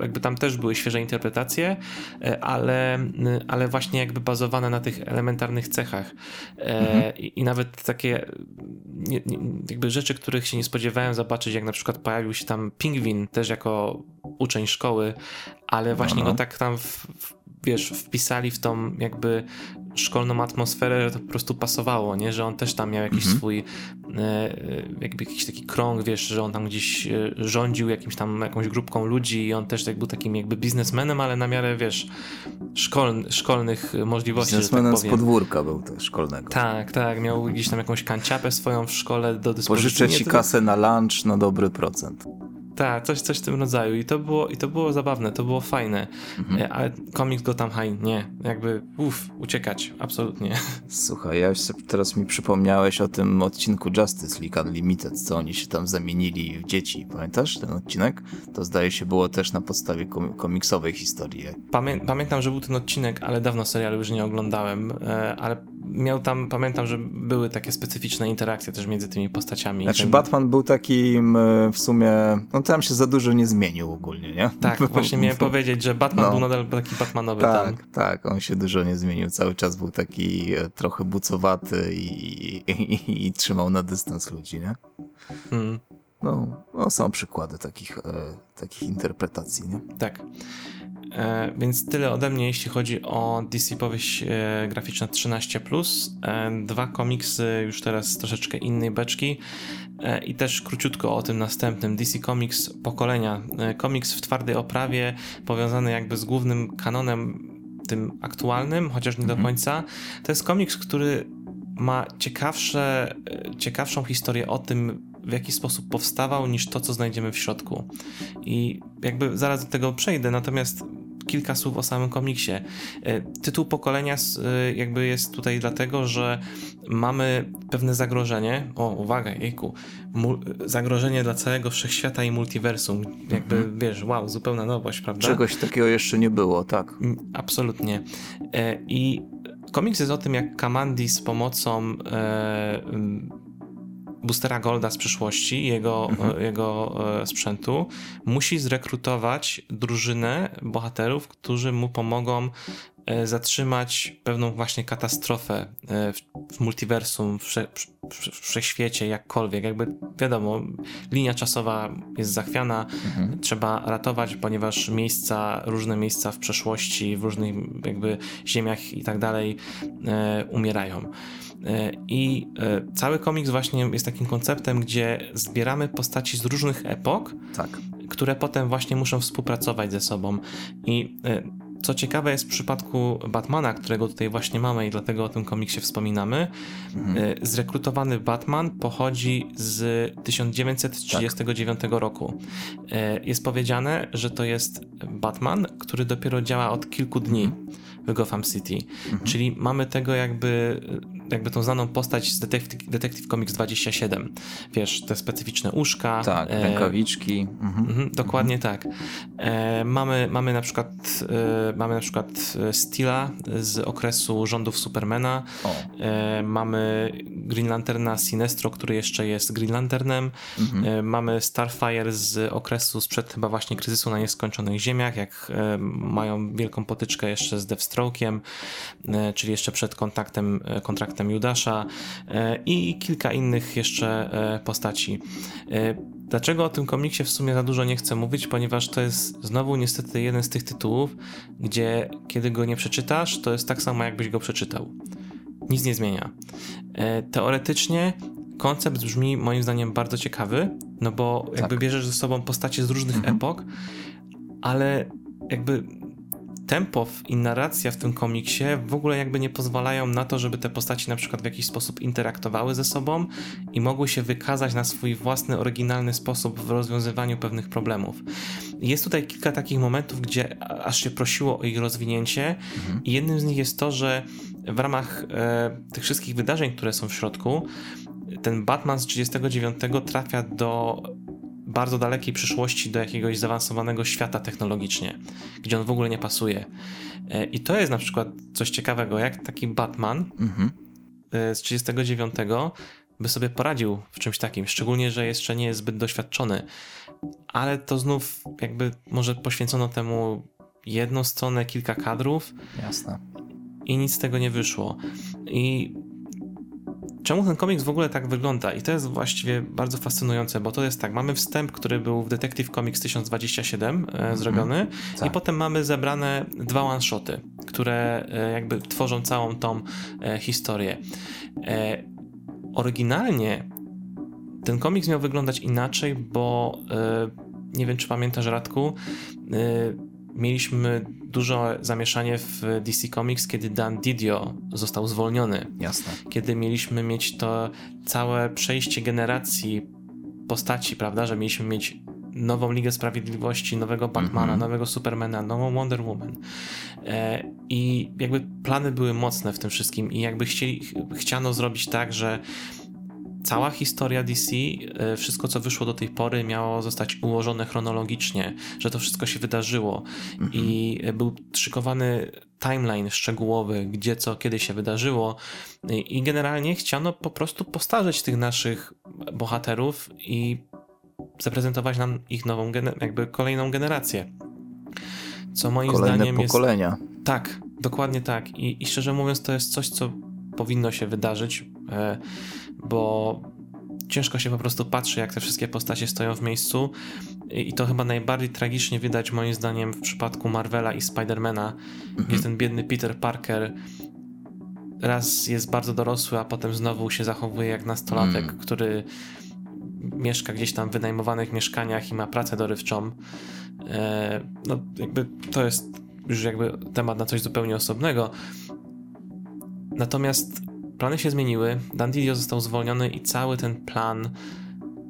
jakby tam też były świeże interpretacje, e, ale, ale właśnie jakby bazowane na tych elementarnych cechach. E, i, I nawet takie jakby rzeczy, których się nie spodziewałem zobaczyć, jak na przykład pojawił się tam pingwin też jako uczeń szkoły, ale właśnie no. go tak tam w, w, wiesz, wpisali w tą jakby szkolną atmosferę, że to po prostu pasowało, nie? Że on też tam miał jakiś Mhm. swój e, e, jakby jakiś taki krąg, wiesz, że on tam gdzieś e, rządził jakimś tam jakąś grupką ludzi i on też tak był takim jakby biznesmenem, ale na miarę, wiesz, szkoln, szkolnych możliwości, tak Biznesmenem z powiem. podwórka był też szkolnego. Tak, tak, miał gdzieś tam jakąś kanciapę swoją w szkole do dyspozycji. Pożyczę ci to- kasę na lunch na dobry procent. Tak, coś, coś w tym rodzaju i to było, i to było zabawne, to było fajne, Mhm. E, ale komiks Gotham High, nie, jakby uff, uciekać, absolutnie. Słuchaj, ja już teraz mi przypomniałeś o tym odcinku Justice League Unlimited, co oni się tam zamienili w dzieci. Pamiętasz ten odcinek? To zdaje się było też na podstawie kom- komiksowej historii. Pamię, pamiętam, że był ten odcinek, ale dawno serialu już nie oglądałem, e, ale miał tam, pamiętam, że były takie specyficzne interakcje też między tymi postaciami. Znaczy Ten- Batman był takim e, w sumie, no tam się za dużo nie zmienił ogólnie, nie? Tak, właśnie miałem powiedzieć, że Batman No. był nadal taki Batmanowy tam. Tak, tak, on się dużo nie zmienił. Cały czas był taki e, trochę bucowaty i, i, i trzymał na dystans ludzi, nie? Mm. No, no są przykłady takich, e, takich interpretacji, nie? Tak. E, więc tyle ode mnie, jeśli chodzi o DC powieść e, graficzna 13. E, dwa komiksy, już teraz troszeczkę innej beczki. I też króciutko o tym następnym. DC Comics pokolenia. Komiks w twardej oprawie, powiązany jakby z głównym kanonem, tym aktualnym, chociaż nie do Mhm. końca. To jest komiks, który ma ciekawsze, ciekawszą historię o tym, w jaki sposób powstawał, niż to, co znajdziemy w środku. I jakby zaraz do tego przejdę, natomiast kilka słów o samym komiksie. E, tytuł pokolenia e, jakby jest tutaj dlatego, że mamy pewne zagrożenie. O, uwaga, jejku. zagrożenie dla całego wszechświata i multiversum. Jakby, mhm. wiesz, wow, zupełna nowość, prawda? Czegoś takiego jeszcze nie było, tak. Mm, absolutnie. E, I komiks jest o tym, jak Kamandi z pomocą boostera Golda z przyszłości, jego, mhm. jego e, sprzętu, musi zrekrutować drużynę bohaterów, którzy mu pomogą e, zatrzymać pewną właśnie katastrofę e, w, w multiversum, w, w, w wszechświecie, jakkolwiek. Jakby wiadomo, linia czasowa jest zachwiana, mhm. trzeba ratować, ponieważ miejsca, różne miejsca w przeszłości, w różnych jakby ziemiach i tak dalej umierają. E, I e, cały komiks właśnie jest takim konceptem, gdzie zbieramy postaci z różnych epok, tak. które potem właśnie muszą współpracować ze sobą. I e, co ciekawe jest w przypadku Batmana, którego tutaj właśnie mamy i dlatego o tym komiksie wspominamy, mhm. zrekrutowany Batman pochodzi z 1939 tak. roku. Jest powiedziane, że to jest Batman, który dopiero działa od kilku dni mhm. w Gotham City. Mhm. Czyli mamy tego jakby jakby tą znaną postać z Detective, Detective Comics 27. Wiesz, te specyficzne uszka. Tak, e, rękawiczki. Mhm. Mhm, dokładnie mhm. tak. E, mamy, mamy na przykład e, mamy na przykład Steela z okresu rządów Supermana. Mamy Green Lanterna Sinestro, który jeszcze jest Green Lanternem. Mhm. Mamy Starfire z okresu sprzed chyba właśnie kryzysu na nieskończonych ziemiach, jak mają wielką potyczkę jeszcze z Deathstroke'iem, czyli jeszcze przed kontaktem, kontraktem Judasza e, i kilka innych jeszcze e, postaci. E, dlaczego o tym komiksie w sumie za dużo nie chcę mówić? Ponieważ to jest znowu niestety jeden z tych tytułów, gdzie kiedy go nie przeczytasz, to jest tak samo jakbyś go przeczytał. Nic nie zmienia. Teoretycznie koncept brzmi moim zdaniem bardzo ciekawy, no bo jakby tak. bierzesz ze sobą postacie z różnych mhm. epok, ale jakby tempo i narracja w tym komiksie w ogóle jakby nie pozwalają na to, żeby te postaci na przykład w jakiś sposób interaktowały ze sobą i mogły się wykazać na swój własny, oryginalny sposób w rozwiązywaniu pewnych problemów. Jest tutaj kilka takich momentów, gdzie aż się prosiło o ich rozwinięcie mhm. i jednym z nich jest to, że w ramach e, tych wszystkich wydarzeń, które są w środku, ten Batman z 39 trafia do bardzo dalekiej przyszłości do jakiegoś zaawansowanego świata technologicznie, gdzie on w ogóle nie pasuje. E, I to jest na przykład coś ciekawego, jak taki Batman mhm. E, z 39 by sobie poradził w czymś takim, szczególnie, że jeszcze nie jest zbyt doświadczony. Ale to znów jakby może poświęcono temu jedną stronę, kilka kadrów. Jasne. I nic z tego nie wyszło. I czemu ten komiks w ogóle tak wygląda? I to jest właściwie bardzo fascynujące, bo to jest tak, mamy wstęp, który był w Detective Comics 1027 e, mhm. zrobiony tak. i potem mamy zebrane dwa one-shoty, które e, jakby tworzą całą tą e, historię. E, oryginalnie ten komiks miał wyglądać inaczej, bo e, nie wiem, czy pamiętasz, Radku, e, mieliśmy dużo zamieszanie w DC Comics, kiedy Dan Didio został zwolniony. Jasne. Kiedy mieliśmy mieć to całe przejście generacji postaci, prawda, że mieliśmy mieć nową Ligę Sprawiedliwości, nowego Batmana, mm -hmm. nowego Supermana, nową Wonder Woman. E, I jakby plany były mocne w tym wszystkim i jakby chcieli, chciano zrobić tak, że cała historia DC, e, wszystko co wyszło do tej pory miało zostać ułożone chronologicznie, że to wszystko się wydarzyło mhm. i był szykowany timeline szczegółowy, gdzie co, kiedy się wydarzyło i generalnie chciano po prostu postarzeć tych naszych bohaterów i zaprezentować nam ich nową, jakby kolejną generację. Co moim Kolejne zdaniem pokolenia. jest... Tak, dokładnie tak. I, I szczerze mówiąc to jest coś, co powinno się wydarzyć. Bo ciężko się po prostu patrzy, jak te wszystkie postacie stoją w miejscu. I to chyba najbardziej tragicznie widać, moim zdaniem, w przypadku Marvela i Spidermana, mhm. gdzie ten biedny Peter Parker raz jest bardzo dorosły, a potem znowu się zachowuje jak nastolatek, mm. który mieszka gdzieś tam w wynajmowanych mieszkaniach i ma pracę dorywczą. E, no, jakby to jest już jakby temat na coś zupełnie osobnego. Natomiast plany się zmieniły, Dandidio został zwolniony i cały ten plan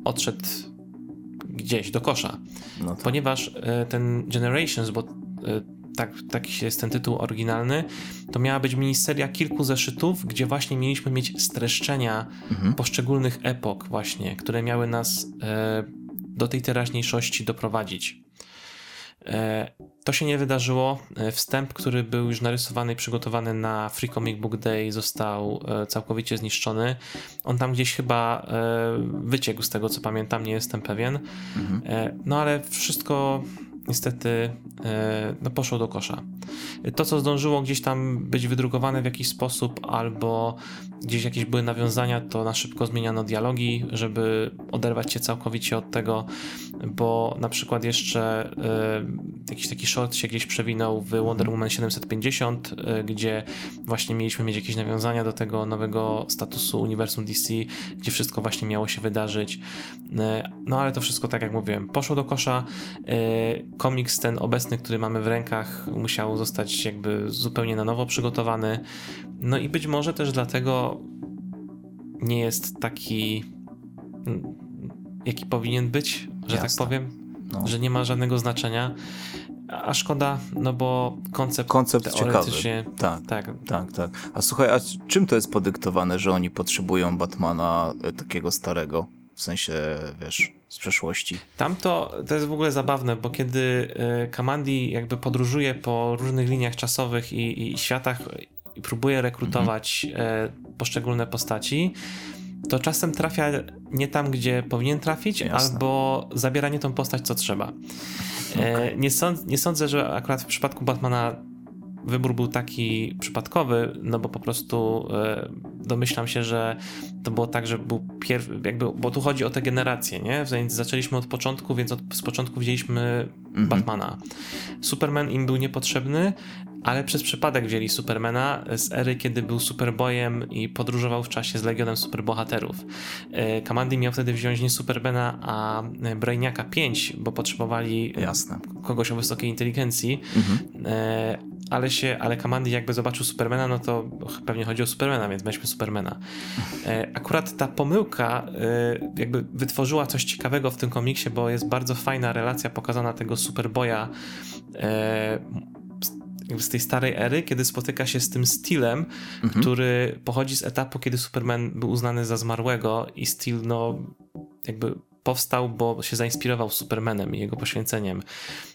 odszedł gdzieś do kosza. No tak. Ponieważ e, ten Generations, bo e, tak, taki jest ten tytuł oryginalny, to miała być miniseria kilku zeszytów, gdzie właśnie mieliśmy mieć streszczenia Mhm. poszczególnych epok właśnie, które miały nas e, do tej teraźniejszości doprowadzić. E, to się nie wydarzyło. E, Wstęp, który był już narysowany i przygotowany na Free Comic Book Day został e, całkowicie zniszczony. On tam gdzieś chyba wyciekł z tego co pamiętam, nie jestem pewien. Mhm. No ale wszystko niestety no, poszło do kosza. To, co zdążyło gdzieś tam być wydrukowane w jakiś sposób, albo gdzieś jakieś były nawiązania, to na szybko zmieniano dialogi, żeby oderwać się całkowicie od tego, bo na przykład jeszcze e, jakiś taki short się gdzieś przewinął w Wonder Woman 750, e, gdzie właśnie mieliśmy mieć jakieś nawiązania do tego nowego statusu uniwersum DC, gdzie wszystko właśnie miało się wydarzyć. E, No ale to wszystko, tak jak mówiłem, poszło do kosza. Komiks ten obecny, który mamy w rękach, musiał zostać jakby zupełnie na nowo przygotowany. No i być może też dlatego nie jest taki, jaki powinien być, że tak Jasne. powiem, No. że nie ma żadnego znaczenia. A szkoda, no bo koncept, Koncept ciekawy. teoretycznie Tak, tak, tak, tak. A słuchaj, a czym to jest podyktowane, że oni potrzebują Batmana e, takiego starego? W sensie, wiesz, z przeszłości. Tamto to jest w ogóle zabawne, bo kiedy e, Kamandi jakby podróżuje po różnych liniach czasowych i, i światach i próbuje rekrutować e, poszczególne postaci, to czasem trafia nie tam, gdzie powinien trafić, Jasne. albo zabiera nie tą postać, co trzeba. E, nie, sąd, nie sądzę, że akurat w przypadku Batmana wybór był taki przypadkowy, no bo po prostu e, domyślam się, że to było tak, że był pierwszy, jakby, bo tu chodzi o te generacje, nie? Więc zaczęliśmy od początku, więc od, z początku wzięliśmy Batmana. Superman im był niepotrzebny, ale przez przypadek wzięli Supermana z ery, kiedy był Superboyem i podróżował w czasie z Legionem Superbohaterów. E, Kamandi miał wtedy wziąć nie Supermana, a Brainiaka 5, bo potrzebowali e, Jasne. kogoś o wysokiej inteligencji, Mhm. e, ale się, ale Kamandi jakby zobaczył Supermana, no to pewnie chodzi o Supermana, więc weźmy Supermana. E, akurat ta pomyłka e, jakby wytworzyła coś ciekawego w tym komiksie, bo jest bardzo fajna relacja pokazana tego Superboya e, z- tej starej ery, kiedy spotyka się z tym Steelem, Mhm. który pochodzi z etapu, kiedy Superman był uznany za zmarłego i Steel no jakby powstał, bo się zainspirował Supermanem i jego poświęceniem.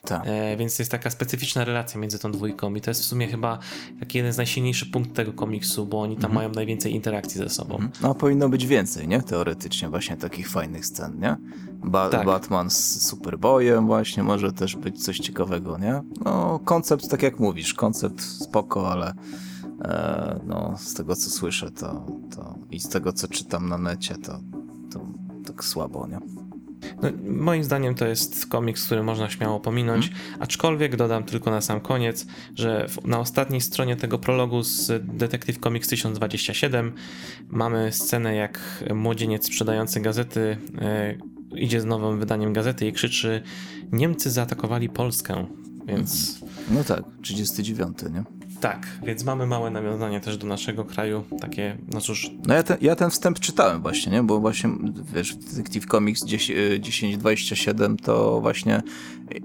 Tak. E, więc jest taka specyficzna relacja między tą dwójką i to jest w sumie chyba taki jeden z najsilniejszych punktów tego komiksu, bo oni tam mają najwięcej interakcji ze sobą. No, a powinno być więcej, nie? Teoretycznie właśnie takich fajnych scen, nie? Ba Tak. Batman z Superboyem właśnie, może też być coś ciekawego, nie? No, koncept, tak jak mówisz, koncept spoko, ale e, no, z tego, co słyszę, to, to i z tego, co czytam na necie, to, to tak słabo, nie? No, moim zdaniem to jest komiks, który można śmiało pominąć, aczkolwiek dodam tylko na sam koniec, że w, na ostatniej stronie tego prologu z Detective Comics 1027 mamy scenę, jak młodzieniec sprzedający gazety e, idzie z nowym wydaniem gazety i krzyczy Niemcy zaatakowali Polskę, więc... No tak, 39, nie? Tak, więc mamy małe nawiązanie też do naszego kraju, takie, no cóż, No ja ten, ja ten wstęp czytałem właśnie, nie? Bo właśnie, wiesz, Detective Comics 10 y, 1027 to właśnie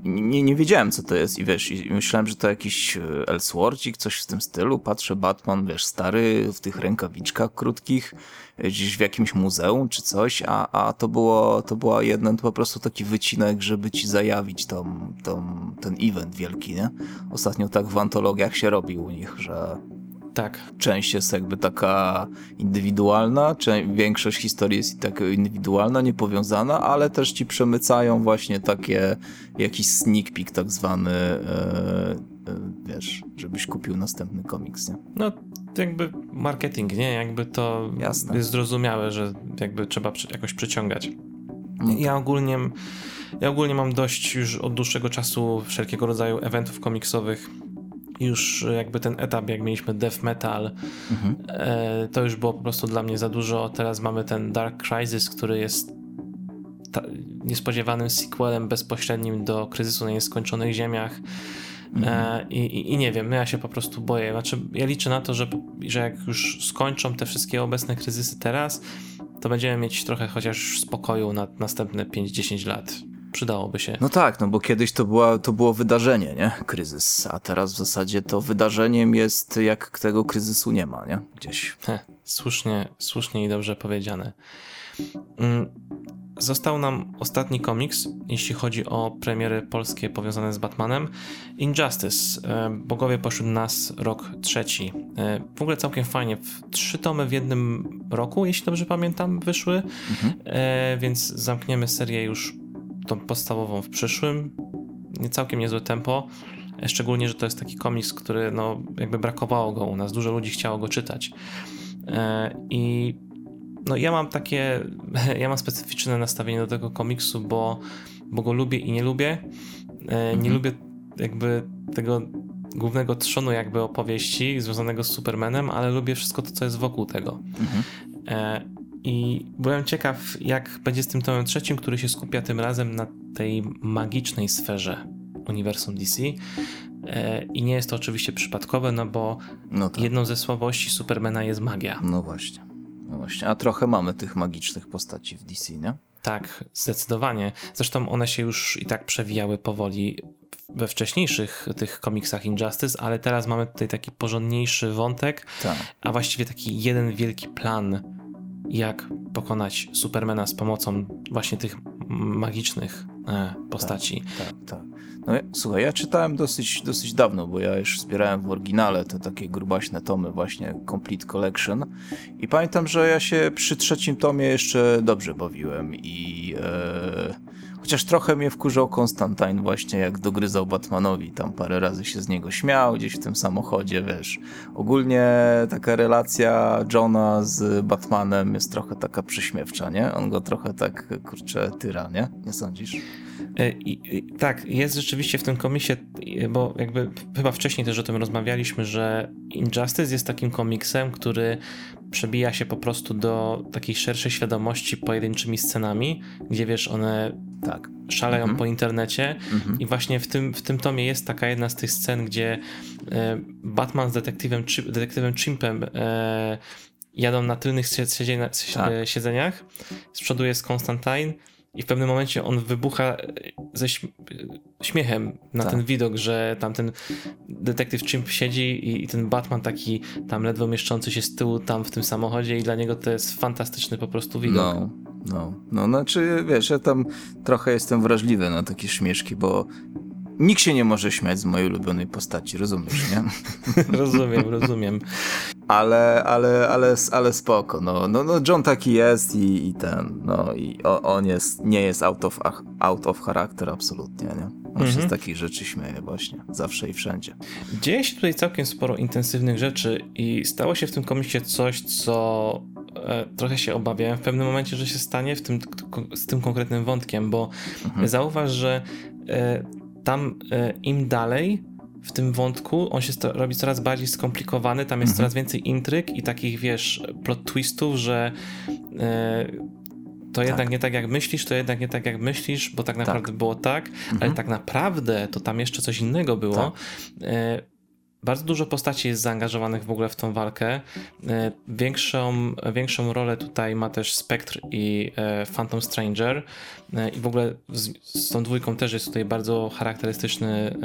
nie, nie wiedziałem, co to jest i wiesz, i myślałem, że to jakiś y, Elseworldzik, coś w tym stylu. Patrzę, Batman, wiesz, stary, w tych rękawiczkach krótkich, y, gdzieś w jakimś muzeum czy coś, a, a to było, to była jeden to po prostu taki wycinek, żeby ci zajawić tą, tą, ten event wielki, nie? Ostatnio tak w antologiach się robi u nich, że tak, część jest jakby taka indywidualna, większość historii jest i taka indywidualna, niepowiązana, ale też ci przemycają właśnie takie jakiś sneak peek tak zwany, e, e, wiesz, żebyś kupił następny komiks, nie? no jakby marketing, nie? Jakby to Jasne. jest zrozumiałe, że jakby trzeba jakoś przyciągać. No Ja ogólnie, ja ogólnie mam dość już od dłuższego czasu wszelkiego rodzaju eventów komiksowych. Już jakby ten etap, jak mieliśmy Death Metal, Mhm. e, to już było po prostu dla mnie za dużo. Teraz mamy ten Dark Crisis, który jest niespodziewanym sequelem bezpośrednim do Kryzysu na Nieskończonych Ziemiach. E, i, i, I nie wiem, no ja się po prostu boję. Znaczy, ja liczę na to, że, że jak już skończą te wszystkie obecne kryzysy teraz, to będziemy mieć trochę chociaż spokoju na następne 5-10 lat. Przydałoby się. No tak, no bo kiedyś to, była, to było wydarzenie, nie? Kryzys, a teraz w zasadzie to wydarzeniem jest jak tego kryzysu nie ma, nie? Gdzieś. Heh, słusznie, słusznie i dobrze powiedziane. Mm, Został nam ostatni komiks, jeśli chodzi o premiery polskie powiązane z Batmanem. Injustice. E, Bogowie poszły nas rok trzeci. E, W ogóle całkiem fajnie. Trzy tomy w jednym roku, jeśli dobrze pamiętam, wyszły. E, Więc zamkniemy serię już tą podstawową w przyszłym. Nie całkiem niezłe tempo. E, Szczególnie, że to jest taki komiks, który no, jakby brakowało go u nas. Dużo ludzi chciało go czytać. E, I no ja mam takie, ja mam specyficzne nastawienie do tego komiksu, bo, bo go lubię i nie lubię. E, Nie Mhm. lubię jakby tego głównego trzonu jakby opowieści związanego z Supermanem, ale lubię wszystko to, co jest wokół tego. Mhm. I byłem ciekaw, jak będzie z tym tomem trzecim, który się skupia tym razem na tej magicznej sferze uniwersum DC. E, I nie jest to oczywiście przypadkowe, no bo No tak. jedną ze słabości Supermana jest magia. No właśnie. No właśnie. A trochę mamy tych magicznych postaci w DC, nie? Tak, zdecydowanie. Zresztą one się już i tak przewijały powoli we wcześniejszych tych komiksach Injustice, ale teraz mamy tutaj taki porządniejszy wątek, Tak. a właściwie taki jeden wielki plan, jak pokonać Supermana z pomocą właśnie tych magicznych e, postaci. Tak, tak. No, ja- słuchaj, ja czytałem dosyć, dosyć dawno, bo ja już zbierałem w oryginale te takie grubaśne tomy, właśnie Complete Collection. I pamiętam, że ja się przy trzecim tomie jeszcze dobrze bawiłem i e, chociaż trochę mnie wkurzał Konstantin właśnie, jak dogryzał Batmanowi, tam parę razy się z niego śmiał gdzieś w tym samochodzie, wiesz. Ogólnie taka relacja Johna z Batmanem jest trochę taka przyśmiewcza, nie? On go trochę tak, kurczę, tyra, nie? Nie sądzisz? E, I, i, tak, jest rzeczywiście w tym komisie, e, bo jakby chyba wcześniej też o tym rozmawialiśmy, że Injustice jest takim komiksem, który przebija się po prostu do takiej szerszej świadomości pojedynczymi scenami, gdzie wiesz, one Tak. szaleją Mhm. po internecie Mhm. i właśnie w tym, w tym tomie jest taka jedna z tych scen, gdzie e, Batman z detektywem, detektywem Chimpem e, jadą na tylnych sie- siedzienia, Tak. e, siedzeniach, z przodu jest Constantine i w pewnym momencie on wybucha e, ze e, śmiechem na Tak. ten widok, że tam ten detektyw Chimp siedzi i, i ten Batman taki tam ledwo mieszczący się z tyłu tam w tym samochodzie i dla niego to jest fantastyczny po prostu widok. No, no, no, znaczy, wiesz, ja tam trochę jestem wrażliwy na takie śmieszki, bo nikt się nie może śmiać z mojej ulubionej postaci, rozumiesz, nie? rozumiem, rozumiem. Ale, ale, ale, ale spoko, no, no, no John taki jest i, i ten, no i on jest, nie jest out of, out of character absolutnie, nie? On się Mhm. z takich rzeczy śmieje właśnie, zawsze i wszędzie. Dzieje się tutaj całkiem sporo intensywnych rzeczy i stało się w tym komiksie coś, co e, trochę się obawiałem w pewnym momencie, że się stanie w tym, z tym konkretnym wątkiem, bo Mhm. zauważ, że e, tam e, im dalej w tym wątku on się robi coraz bardziej skomplikowany, tam jest Mhm. coraz więcej intryg i takich, wiesz, plot twistów, że e, to jednak nie tak jak myślisz, to jednak nie tak jak myślisz, bo tak naprawdę było tak, ale Mhm. tak naprawdę to tam jeszcze coś innego było. Tak. E, Bardzo dużo postaci jest zaangażowanych w ogóle w tą walkę. E, Większą, większą rolę tutaj ma też Spectre i e, Phantom Stranger. E, I w ogóle z, z tą dwójką też jest tutaj bardzo charakterystyczny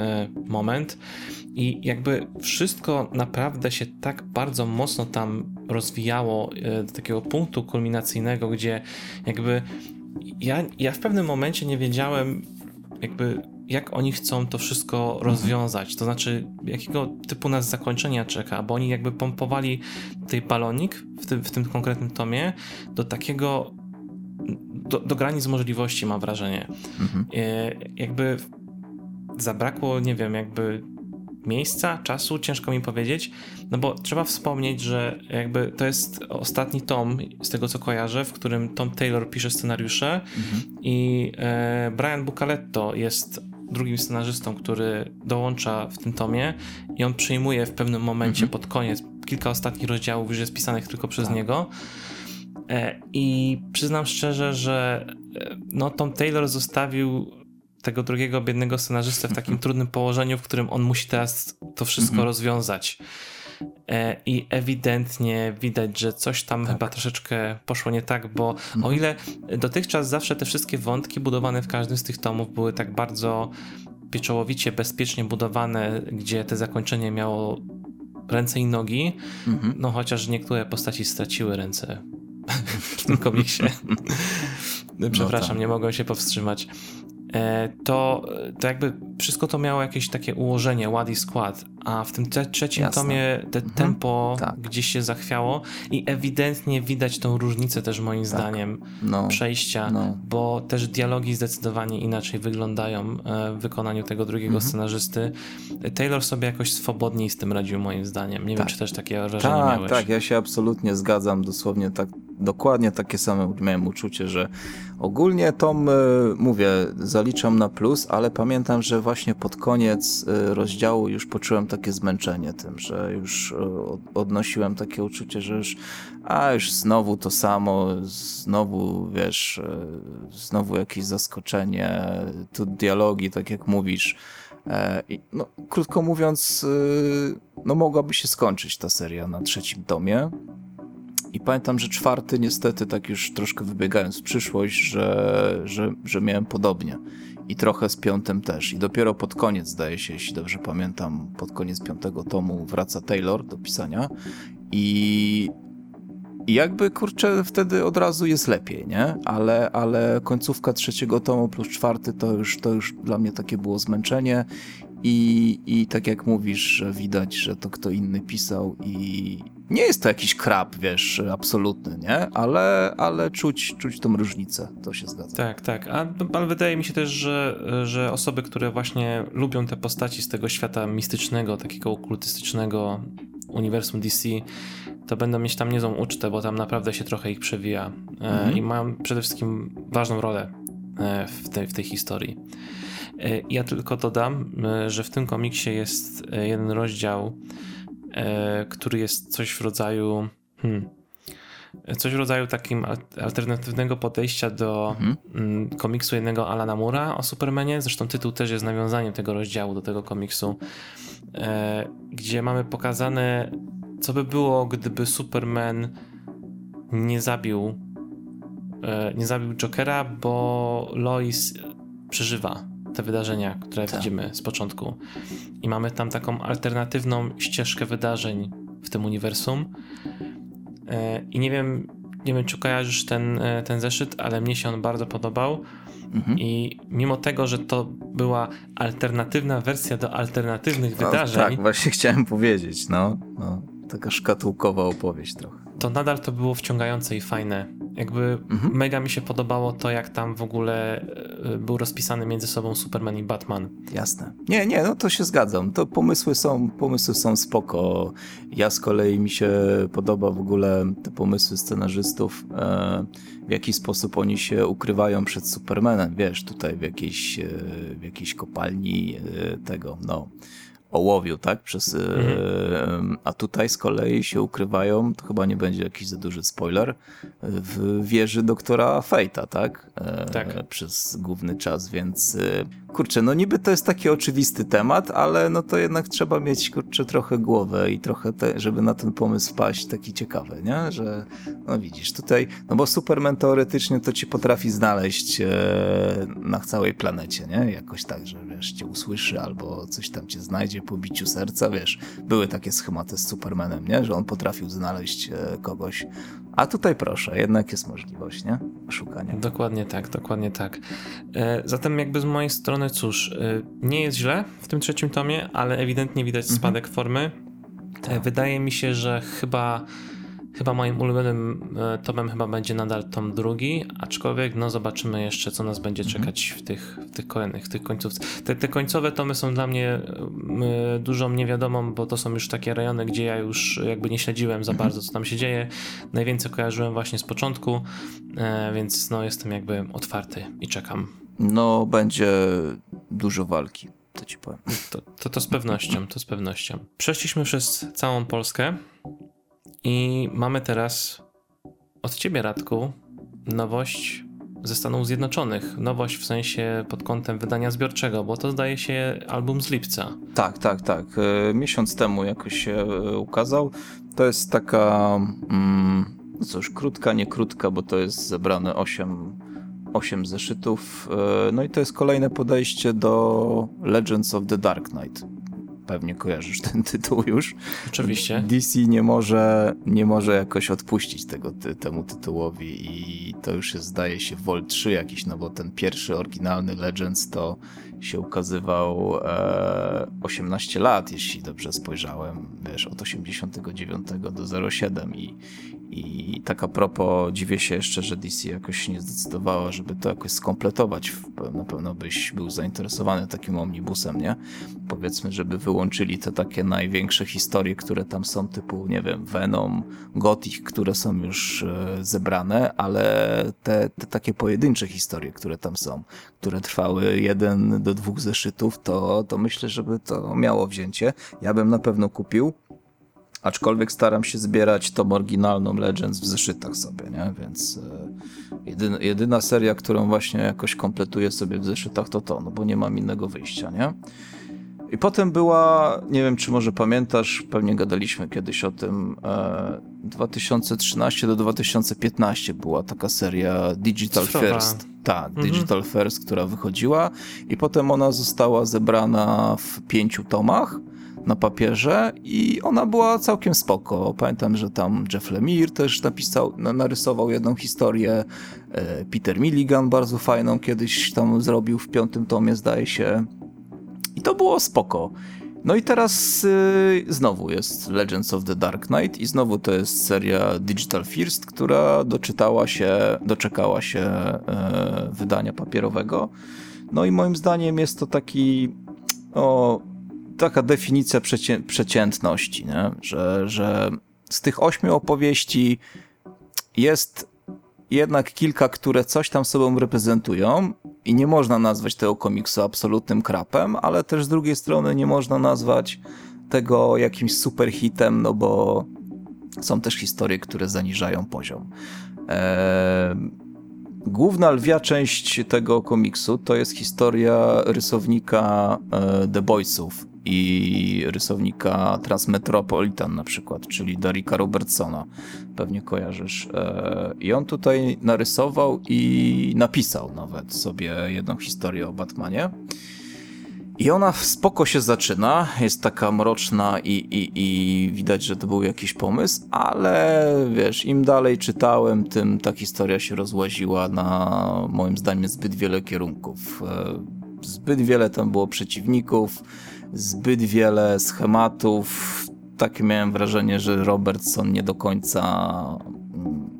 moment. I jakby wszystko naprawdę się tak bardzo mocno tam rozwijało do takiego punktu kulminacyjnego, gdzie jakby ja, ja w pewnym momencie nie wiedziałem, jakby jak oni chcą to wszystko rozwiązać, to znaczy jakiego typu nas zakończenia czeka, bo oni jakby pompowali tej balonik w tym, w tym konkretnym tomie do takiego do, do granic możliwości mam wrażenie. Mhm. E, jakby zabrakło, nie wiem, jakby miejsca, czasu, ciężko mi powiedzieć, no bo trzeba wspomnieć, że jakby to jest ostatni tom, z tego co kojarzę, w którym Tom Taylor pisze scenariusze Mhm. i e, Brian Bucaletto jest drugim scenarzystą, który dołącza w tym tomie i on przyjmuje w pewnym momencie Mhm. pod koniec, kilka ostatnich rozdziałów już jest pisanych tylko przez Tak. niego e, i przyznam szczerze, że e, no Tom Taylor zostawił tego drugiego biednego scenarzystę w takim trudnym położeniu, w którym on musi teraz to wszystko Mhm. rozwiązać. E, I ewidentnie widać, że coś tam Tak. chyba troszeczkę poszło nie tak, bo o Mhm. ile dotychczas zawsze te wszystkie wątki budowane w każdym z tych tomów były tak bardzo pieczołowicie, bezpiecznie budowane, gdzie te zakończenie miało ręce i nogi, Mhm. no chociaż niektóre postaci straciły ręce w tym komiksie. Przepraszam, tak. nie mogłem się powstrzymać. E, To, to jakby wszystko to miało jakieś takie ułożenie, ład i skład, a w tym te, trzecim Jasne. tomie te Mhm. tempo Tak. gdzieś się zachwiało i ewidentnie widać tą różnicę też moim zdaniem No, przejścia, no. bo też dialogi zdecydowanie inaczej wyglądają e, w wykonaniu tego drugiego Mhm. scenarzysty. Taylor sobie jakoś swobodniej z tym radził moim zdaniem. Nie wiem, Tak. czy też takie wrażenie Tak, miałeś. tak, ja się absolutnie zgadzam, dosłownie tak, dokładnie takie same miałem uczucie, że ogólnie Tom, e, mówię, zaliczam na plus, ale pamiętam, że właśnie pod koniec e, rozdziału już poczułem takie zmęczenie tym, że już e, od- odnosiłem takie uczucie, że już, a już znowu to samo, znowu, wiesz, znowu jakieś zaskoczenie, tu dialogi, tak jak mówisz, No, krótko mówiąc, no mogłaby się skończyć ta seria na trzecim tomie. I pamiętam, że czwarty niestety tak już troszkę wybiegając w przyszłość, że, że, że miałem podobnie. I trochę z piątym też. I dopiero pod koniec, zdaje się, jeśli dobrze pamiętam, pod koniec piątego tomu wraca Taylor do pisania. I, i jakby, kurczę, wtedy od razu jest lepiej, nie? Ale, ale końcówka trzeciego tomu plus czwarty to już, to już dla mnie takie było zmęczenie i, i tak jak mówisz, że widać, że to kto inny pisał i nie jest to jakiś krab, wiesz, absolutny, nie? Ale, ale czuć, czuć tą różnicę, to się zgadza. Tak, tak. A, ale wydaje mi się też, że, że osoby, które właśnie lubią te postaci z tego świata mistycznego, takiego okultystycznego uniwersum DC, to będą mieć tam niezłą ucztę, bo tam naprawdę się trochę ich przewija. E, Mhm. I mają przede wszystkim ważną rolę e, w tej, w tej historii. E, Ja tylko dodam, e, że w tym komiksie jest e, jeden rozdział, który jest coś w rodzaju. Hmm, coś w rodzaju takim al- alternatywnego podejścia do Mhm. mm, komiksu jednego Alana Mura o Supermanie. Zresztą tytuł też jest nawiązaniem tego rozdziału do tego komiksu, gdzie mamy pokazane, co by było, gdyby Superman nie zabił nie zabił Jokera, bo Lois przeżywa te wydarzenia, które Tak. widzimy z początku. I mamy tam taką alternatywną ścieżkę wydarzeń w tym uniwersum. E, I nie wiem, nie wiem, czy kojarzysz ten, e, ten zeszyt, ale mnie się on bardzo podobał. Mhm. I mimo tego, że to była alternatywna wersja do alternatywnych No, wydarzeń, tak, właśnie chciałem powiedzieć, no, no. Taka szkatułkowa opowieść trochę. To nadal to było wciągające i fajne. Jakby Mhm. mega mi się podobało to, jak tam w ogóle e, był rozpisany między sobą Superman i Batman. Jasne. Nie, nie, no to się zgadzam. To pomysły są, pomysły są spoko. Ja z kolei mi się podoba w ogóle te pomysły scenarzystów, e, w jaki sposób oni się ukrywają przed Supermanem, wiesz, tutaj w jakiejś, e, w jakiejś kopalni tego, no, ołowiu, tak? Przez, e, A tutaj z kolei się ukrywają, to chyba nie będzie jakiś za duży spoiler, w wieży doktora Fejta, tak? E, Tak. Przez główny czas, więc e, kurczę, no niby to jest taki oczywisty temat, ale no to jednak trzeba mieć, kurczę, trochę głowę i trochę, te, żeby na ten pomysł wpaść, taki ciekawy, nie? Że, no widzisz, tutaj, no bo Superman teoretycznie to ci potrafi znaleźć na całej planecie, nie? Jakoś tak, że wiesz, cię usłyszy albo coś tam cię znajdzie po biciu serca, wiesz. Były takie schematy z Supermanem, nie? Że on potrafił znaleźć e, kogoś. A tutaj proszę, jednak jest możliwość, nie? Szukania. Dokładnie tak, dokładnie tak. E, Zatem jakby z mojej strony, cóż, e, nie jest źle w tym trzecim tomie, ale ewidentnie widać Mhm. spadek formy. Tak. Wydaje mi się, że chyba, chyba moim ulubionym e, tomem chyba będzie nadal tom drugi, aczkolwiek no zobaczymy jeszcze, co nas będzie Mhm. czekać w tych, w tych kolejnych, w tych końcówce. Te, te końcowe tomy są dla mnie e, dużą niewiadomą, bo to są już takie rejony, gdzie ja już jakby nie śledziłem za Mhm. bardzo, co tam się dzieje. Najwięcej kojarzyłem właśnie z początku, e, więc no jestem jakby otwarty i czekam. No, będzie dużo walki, to ci powiem. To, to, to z pewnością, to z pewnością. Przeszliśmy przez całą Polskę i mamy teraz od ciebie, Radku, nowość ze Stanów Zjednoczonych. Nowość w sensie pod kątem wydania zbiorczego, bo to zdaje się album z lipca. Tak, tak, tak. E, miesiąc temu jakoś się ukazał. To jest taka, mm, no cóż, krótka, nie krótka, bo to jest zebrane 8, 8 zeszytów. E, no i to jest kolejne podejście do Legends of the Dark Knight pewnie kojarzysz ten tytuł już. Oczywiście. DC nie może, nie może jakoś odpuścić tego, ty, temu tytułowi i to już jest, zdaje się, Vol 3 jakiś, no bo ten pierwszy oryginalny Legends to się ukazywał e, 18 lat, jeśli dobrze spojrzałem, wiesz, od 89 do 07 i, i tak a propos, dziwię się jeszcze, że DC jakoś nie zdecydowała, żeby to jakoś skompletować. Na pewno byś był zainteresowany takim omnibusem, nie? Powiedzmy, żeby wyłączyli te takie największe historie, które tam są, typu, nie wiem, Venom, Gothic, które są już e, zebrane, ale te, te takie pojedyncze historie, które tam są, które trwały jeden do dwóch zeszytów, to, to myślę, żeby to miało wzięcie. Ja bym na pewno kupił. Aczkolwiek staram się zbierać tą oryginalną Legends w zeszytach sobie, nie? Więc e, jedyna, jedyna seria, którą właśnie jakoś kompletuję sobie w zeszytach to to, no bo nie mam innego wyjścia, nie? I potem była, nie wiem czy może pamiętasz, pewnie gadaliśmy kiedyś o tym, e, 2013 do 2015 była taka seria Digital Cyfrowa. First. Tak, Mhm. Digital First, która wychodziła i potem ona została zebrana w pięciu tomach na papierze i ona była całkiem spoko. Pamiętam, że tam Jeff Lemire też napisał, na- narysował jedną historię. e, Peter Milligan bardzo fajną kiedyś tam zrobił w piątym tomie, zdaje się. I to było spoko. No i teraz y, znowu jest Legends of the Dark Knight i znowu to jest seria Digital First, która doczytała się, doczekała się e, wydania papierowego. No i moim zdaniem jest to taki o, taka definicja przecię, przeciętności, nie? Że, że z tych ośmiu opowieści jest jednak kilka, które coś tam sobą reprezentują i nie można nazwać tego komiksu absolutnym krapem, ale też z drugiej strony nie można nazwać tego jakimś super hitem, no bo są też historie, które zaniżają poziom. Eee, Główna lwia część tego komiksu to jest historia rysownika e, The Boysów i rysownika Transmetropolitan na przykład, czyli Darika Robertsona. Pewnie kojarzysz. E, I on tutaj narysował i napisał nawet sobie jedną historię o Batmanie. I ona spoko się zaczyna, jest taka mroczna i, i, i widać, że to był jakiś pomysł, ale wiesz, im dalej czytałem, tym ta historia się rozłaziła na moim zdaniem zbyt wiele kierunków. E, Zbyt wiele tam było przeciwników, zbyt wiele schematów. Takie miałem wrażenie, że Robertson nie do końca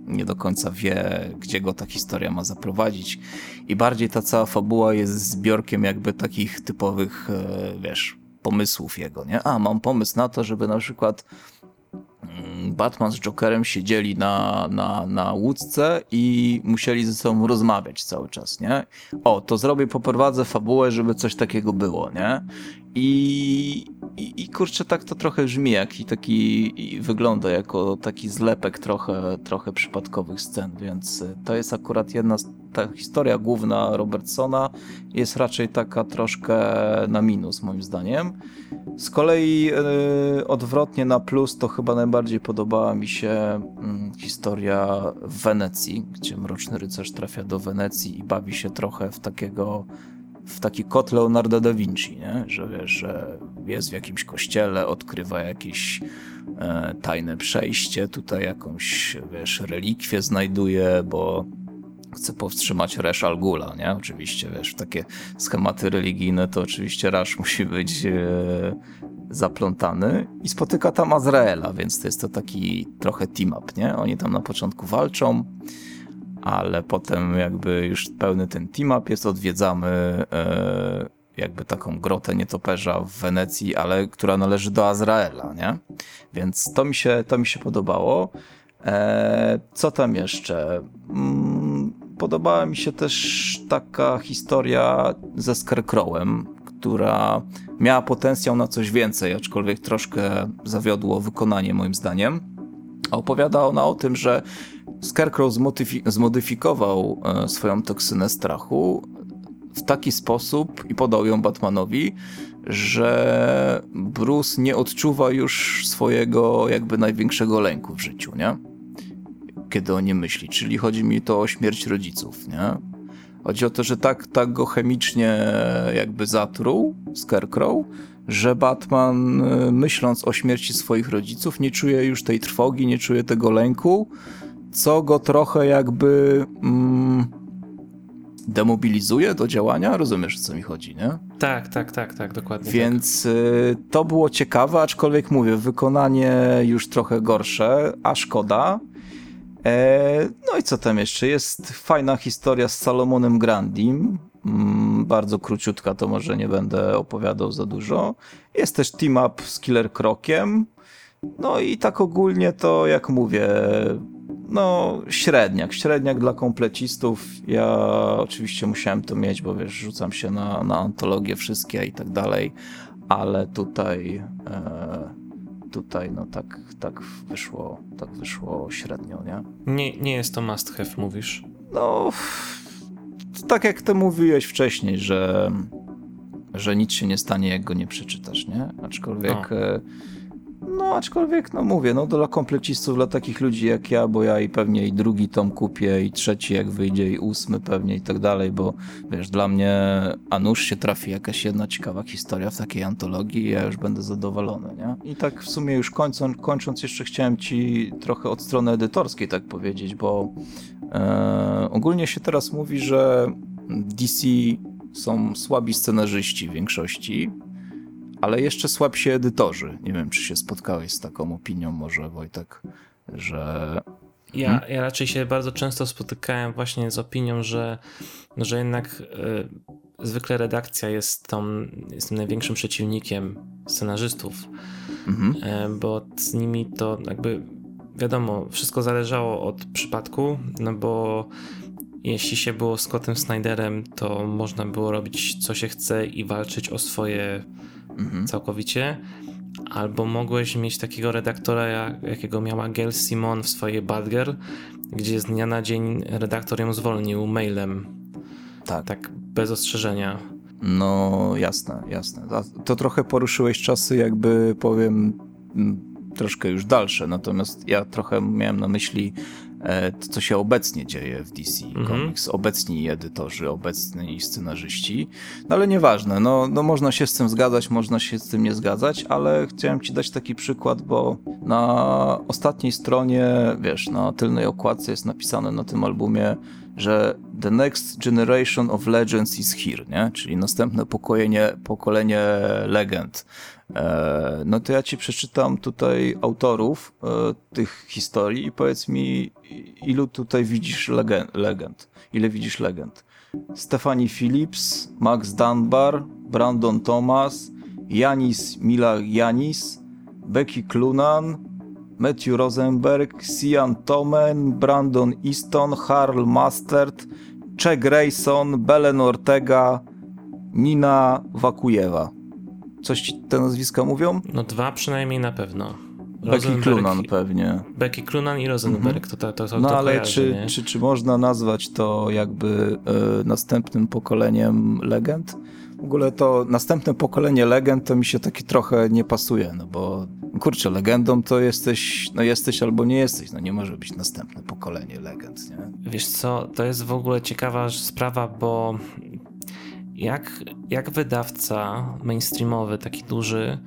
nie do końca wie, gdzie go ta historia ma zaprowadzić. I bardziej ta cała fabuła jest zbiorkiem jakby takich typowych, e, wiesz, pomysłów jego, nie? A, mam pomysł na to, żeby na przykład mm, Batman z Jokerem siedzieli na, na, na łódce i musieli ze sobą rozmawiać cały czas, nie? O, to zrobię, poprowadzę fabułę, żeby coś takiego było, nie? I, i, i kurczę, tak to trochę brzmi, jak i taki i wygląda jako taki zlepek trochę, trochę przypadkowych scen, więc y, to jest akurat jedna ta historia główna Robertsona jest raczej taka troszkę na minus moim zdaniem. Z kolei y, odwrotnie na plus to chyba najbardziej podobała mi się mm, historia w Wenecji, gdzie Mroczny Rycerz trafia do Wenecji i bawi się trochę w takiego w taki kot Leonardo da Vinci, nie? że wiesz, że jest w jakimś kościele, odkrywa jakieś e, tajne przejście, tutaj jakąś, wiesz, relikwię znajduje, bo chce powstrzymać Resz Al nie? Oczywiście, wiesz, takie schematy religijne to oczywiście Rasz musi być e, zaplątany i spotyka tam Azraela, więc to jest to taki trochę team-up, nie? Oni tam na początku walczą, ale potem jakby już pełny ten team-up jest, odwiedzamy e, jakby taką grotę nietoperza w Wenecji, ale która należy do Azraela, nie? Więc to mi się, to mi się podobało. E, co tam jeszcze? Mm, podobała mi się też taka historia ze Scarecrowem, która miała potencjał na coś więcej, aczkolwiek troszkę zawiodło wykonanie moim zdaniem. Opowiada ona o tym, że Scarecrow zmodyfi- zmodyfikował e, swoją toksynę strachu w taki sposób i podał ją Batmanowi, że Bruce nie odczuwa już swojego jakby największego lęku w życiu, nie? Kiedy o nie myśli. Czyli chodzi mi to o śmierć rodziców, nie? Chodzi o to, że tak, tak go chemicznie jakby zatruł Scarecrow, że Batman y, myśląc o śmierci swoich rodziców nie czuje już tej trwogi, nie czuje tego lęku, co go trochę jakby mm, demobilizuje do działania. Rozumiesz, o co mi chodzi, nie? Tak, tak, tak, tak, dokładnie. Więc tak. y, to było ciekawe, aczkolwiek mówię, wykonanie już trochę gorsze, a szkoda. E, no i co tam jeszcze? Jest fajna historia z Salomonem Grandim. Mm, bardzo króciutka, to może nie będę opowiadał za dużo. Jest też team up z Killer Krokiem. No i tak ogólnie to, jak mówię, no średniak, średniak dla komplecistów. Ja oczywiście musiałem to mieć, bo wiesz, rzucam się na, na antologie wszystkie i tak dalej, ale tutaj e, tutaj no tak, tak wyszło, tak wyszło średnio, nie? Nie, nie jest to must have, mówisz? No, tak jak ty mówiłeś wcześniej, że, że nic się nie stanie, jak go nie przeczytasz, nie? Aczkolwiek... No no, aczkolwiek, no mówię, no dla komplecistów, dla takich ludzi jak ja, bo ja i pewnie i drugi tom kupię, i trzeci jak wyjdzie, i ósmy pewnie i tak dalej, bo wiesz, dla mnie, a nuż się trafi jakaś jedna ciekawa historia w takiej antologii ja już będę zadowolony, nie? I tak w sumie już kończąc, kończąc jeszcze chciałem ci trochę od strony edytorskiej tak powiedzieć, bo e, ogólnie się teraz mówi, że DC są słabi scenarzyści w większości, ale jeszcze słabsi edytorzy. Nie wiem, czy się spotkałeś z taką opinią może, Wojtek, że... Ja, hmm? ja raczej się bardzo często spotykałem właśnie z opinią, że, że jednak y, zwykle redakcja jest, tą, jest tym największym przeciwnikiem scenarzystów, mhm. y, bo z nimi to jakby wiadomo, wszystko zależało od przypadku, no bo jeśli się było Scottem Snyderem, to można było robić co się chce i walczyć o swoje mhm. całkowicie. Albo mogłeś mieć takiego redaktora, jak, jakiego miała Gail Simon w swojej Badger, gdzie z dnia na dzień redaktor ją zwolnił mailem. Tak. Tak, bez ostrzeżenia. No, jasne, jasne. To trochę poruszyłeś czasy, jakby powiem, troszkę już dalsze, natomiast ja trochę miałem na myśli co się obecnie dzieje w DC mhm. Comics, obecni edytorzy, obecni scenarzyści, no ale nieważne, no, no można się z tym zgadzać, można się z tym nie zgadzać, ale chciałem ci dać taki przykład, bo na ostatniej stronie, wiesz, na tylnej okładce jest napisane na tym albumie, że The Next Generation of Legends is here, nie? czyli następne pokolenie, pokolenie legend. E, no to ja ci przeczytam tutaj autorów e, tych historii i powiedz mi, ilu tutaj widzisz legend, legend ile widzisz legend. Stephanie Phillips, Max Dunbar, Brandon Thomas, Janis Mila Janis, Becky Clunan, Matthew Rosenberg, Sian Tomen, Brandon Easton, Harl Mastert, Che Grayson, Belen Ortega, Nina Wakujewa. Coś ci te nazwiska mówią? No dwa przynajmniej na pewno. Becky Clunan pewnie. Becky Clunan i Rosenberg, mhm. to, to, to, No to ale kojarzy, czy, czy, czy można nazwać to jakby y, następnym pokoleniem legend? W ogóle to następne pokolenie legend to mi się taki trochę nie pasuje, no bo kurczę, legendą to jesteś, no jesteś albo nie jesteś, no nie może być następne pokolenie legend, nie? Wiesz co, to jest w ogóle ciekawa sprawa, bo jak, jak wydawca mainstreamowy, taki duży,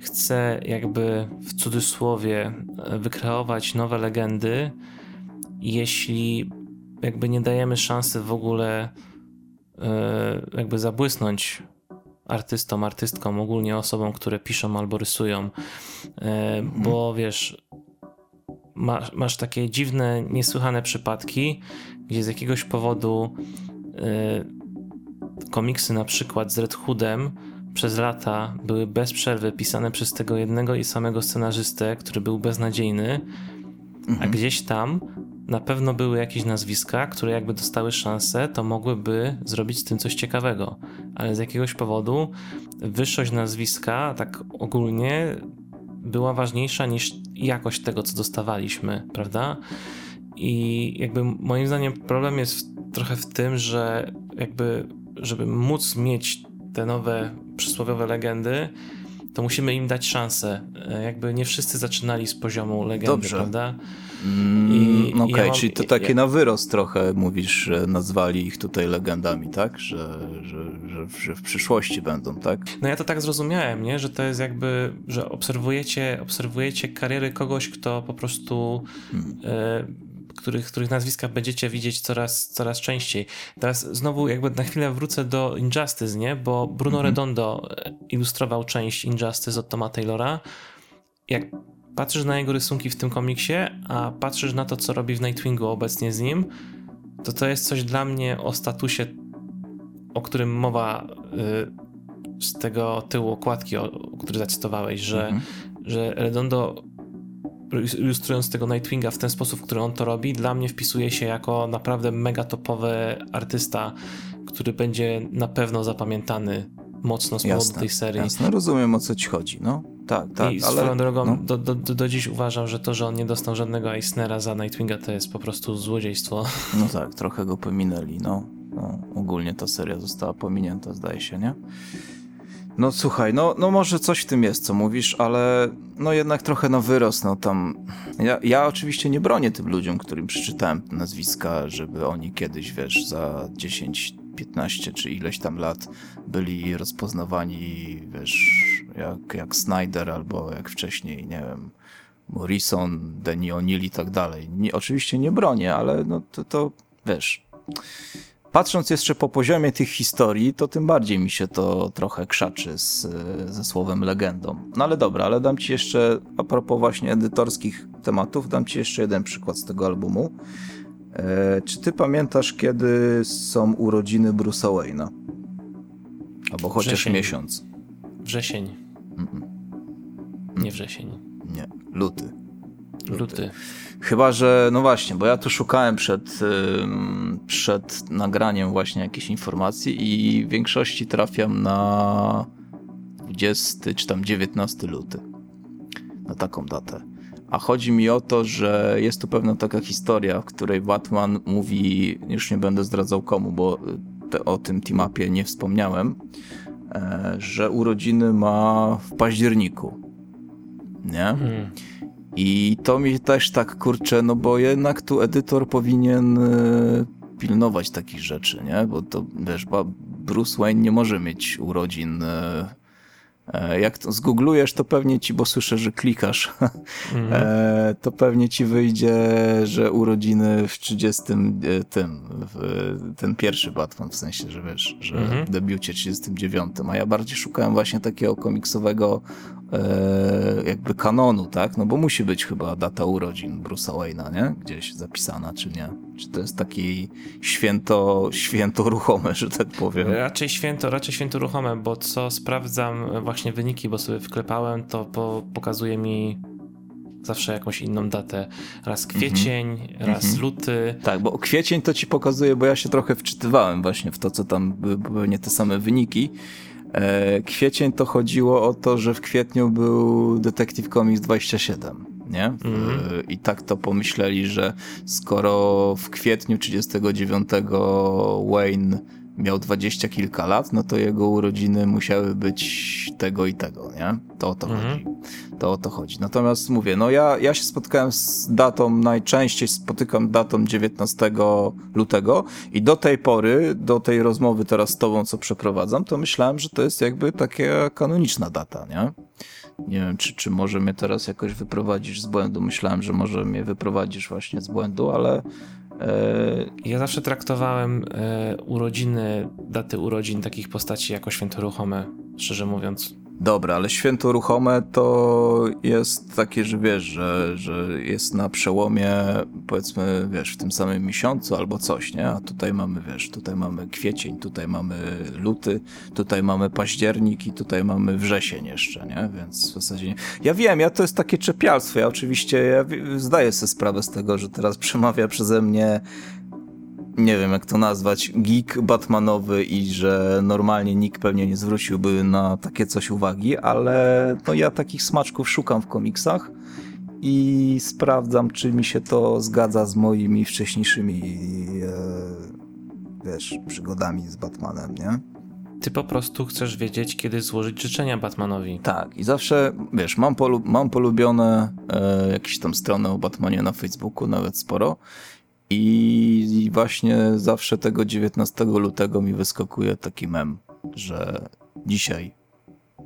chce jakby w cudzysłowie wykreować nowe legendy, jeśli jakby nie dajemy szansy w ogóle e, jakby zabłysnąć artystom, artystkom, ogólnie osobom, które piszą albo rysują, e, bo wiesz, masz, masz takie dziwne, niesłychane przypadki, gdzie z jakiegoś powodu e, komiksy na przykład z Red Hoodem przez lata były bez przerwy pisane przez tego jednego i samego scenarzystę, który był beznadziejny, mhm. a gdzieś tam na pewno były jakieś nazwiska, które jakby dostały szansę, to mogłyby zrobić z tym coś ciekawego. Ale z jakiegoś powodu wyższość nazwiska, tak ogólnie, była ważniejsza niż jakość tego, co dostawaliśmy, prawda? I jakby moim zdaniem problem jest w, trochę w tym, że jakby, żeby móc mieć te nowe przysłowiowe legendy, to musimy im dać szansę. E, jakby nie wszyscy zaczynali z poziomu legendy, Dobrze. prawda? Mm, Okej, ja mam- czyli to takie na wyrost trochę mówisz, że nazwali ich tutaj legendami, tak? Że, że, że, że w przyszłości będą, tak? No ja to tak zrozumiałem, nie? Że to jest jakby, że obserwujecie, obserwujecie kariery kogoś, kto po prostu e, których, których nazwiska będziecie widzieć coraz, coraz częściej. Teraz znowu jakby na chwilę wrócę do Injustice, nie? Bo Bruno Redondo e, ilustrował część Injustice od Toma Taylora. Jak patrzysz na jego rysunki w tym komiksie, a patrzysz na to, co robi w Nightwingu obecnie z nim, to to jest coś dla mnie o statusie, o którym mowa y, z tego tyłu okładki, o, który zacytowałeś, że, Mhm. że Redondo ilustrując tego Nightwinga w ten sposób, w który on to robi, dla mnie wpisuje się jako naprawdę mega topowy artysta, który będzie na pewno zapamiętany mocno z powodu Jasne, tej serii. jasne, rozumiem o co ci chodzi, no. Tak, tak, I ale... swoją drogą, no. do, do, do, do dziś uważam, że to, że on nie dostał żadnego Eisnera za Nightwinga, to jest po prostu złodziejstwo. No tak, trochę go pominęli, no. no. Ogólnie ta seria została pominięta, zdaje się, nie? No słuchaj, no, no może coś w tym jest, co mówisz, ale no jednak trochę na wyrost, no tam... Ja, ja oczywiście nie bronię tym ludziom, którym przeczytałem nazwiska, żeby oni kiedyś, wiesz, za 10, 15 czy ileś tam lat byli rozpoznawani, wiesz, jak, jak Snyder albo jak wcześniej, nie wiem, Morrison, Denny O'Neill i tak dalej. Nie, oczywiście nie bronię, ale no to, to wiesz. Patrząc jeszcze po poziomie tych historii, to tym bardziej mi się to trochę krzaczy z, ze słowem legendą. No ale dobra, ale dam ci jeszcze, a propos właśnie edytorskich tematów, dam ci jeszcze jeden przykład z tego albumu. E, czy ty pamiętasz, kiedy są urodziny Bruce'a Wayne'a? Albo chociaż Wrzesień. miesiąc. Wrzesień. Nie wrzesień. Nie, luty. Luty. Chyba, że no właśnie, bo ja tu szukałem przed, przed nagraniem właśnie jakiejś informacji i w większości trafiam na 20 czy tam 19 luty. Na taką datę. A chodzi mi o to, że jest tu pewna taka historia, w której Batman mówi, już nie będę zdradzał komu, bo te, o tym teamapie nie wspomniałem, e, że urodziny ma w październiku. Nie? Mm. I to mi też tak kurczę, no bo jednak tu edytor powinien e, pilnować takich rzeczy, nie? Bo to wiesz, Bruce Wayne nie może mieć urodzin. e, e, Jak to zgooglujesz, to pewnie ci, bo słyszę, że klikasz, e, to pewnie ci wyjdzie, że urodziny w 30 e, tym, w, ten pierwszy Batman, w sensie, że wiesz, że Mhm. w debiucie 39, a ja bardziej szukałem właśnie takiego komiksowego jakby kanonu, tak? No bo musi być chyba data urodzin Bruce'a Wayne'a, nie? Gdzieś zapisana, czy nie? Czy to jest taki święto, święto ruchome, że tak powiem? Raczej święto, raczej święto ruchome, bo co sprawdzam właśnie wyniki, bo sobie wklepałem, to po, pokazuje mi zawsze jakąś inną datę. Raz kwiecień, raz luty. Tak, bo kwiecień to ci pokazuje, bo ja się trochę wczytywałem właśnie w to, co tam były, były nie te same wyniki. E, kwiecień to chodziło o to, że w kwietniu był Detective Comics 27, nie? W, I tak to pomyśleli, że skoro w kwietniu 39 Wayne miał dwadzieścia kilka lat, no to jego urodziny musiały być tego i tego, nie? To o to chodzi. To o to chodzi. Natomiast mówię, no ja, ja się spotkałem z datą, najczęściej spotykam datą 19 lutego i do tej pory, do tej rozmowy teraz z tobą, co przeprowadzam, to myślałem, że to jest jakby taka kanoniczna data, nie? Nie wiem, czy, czy może mnie teraz jakoś wyprowadzisz z błędu. Myślałem, że może mnie wyprowadzisz właśnie z błędu, ale Ja zawsze traktowałem e, urodziny, daty urodzin takich postaci jako święto ruchome, szczerze mówiąc. Dobra, ale święto ruchome to jest takie, że wiesz, że, że jest na przełomie, powiedzmy, wiesz, w tym samym miesiącu albo coś, nie? A tutaj mamy, wiesz, tutaj mamy kwiecień, tutaj mamy luty, tutaj mamy październik i tutaj mamy wrzesień jeszcze, nie? Więc w zasadzie... Nie. Ja wiem, ja to jest takie czepialstwo, ja oczywiście ja zdaję sobie sprawę z tego, że teraz przemawia przeze mnie nie wiem jak to nazwać, geek Batmanowy i że normalnie nikt pewnie nie zwróciłby na takie coś uwagi, ale no ja takich smaczków szukam w komiksach i sprawdzam, czy mi się to zgadza z moimi wcześniejszymi e, wiesz, przygodami z Batmanem, nie? Ty po prostu chcesz wiedzieć, kiedy złożyć życzenia Batmanowi. Tak, i zawsze, wiesz, mam, polu mam polubione e, jakieś tam strony o Batmanie na Facebooku, nawet sporo. I, właśnie zawsze tego 19 lutego mi wyskakuje taki mem, że dzisiaj,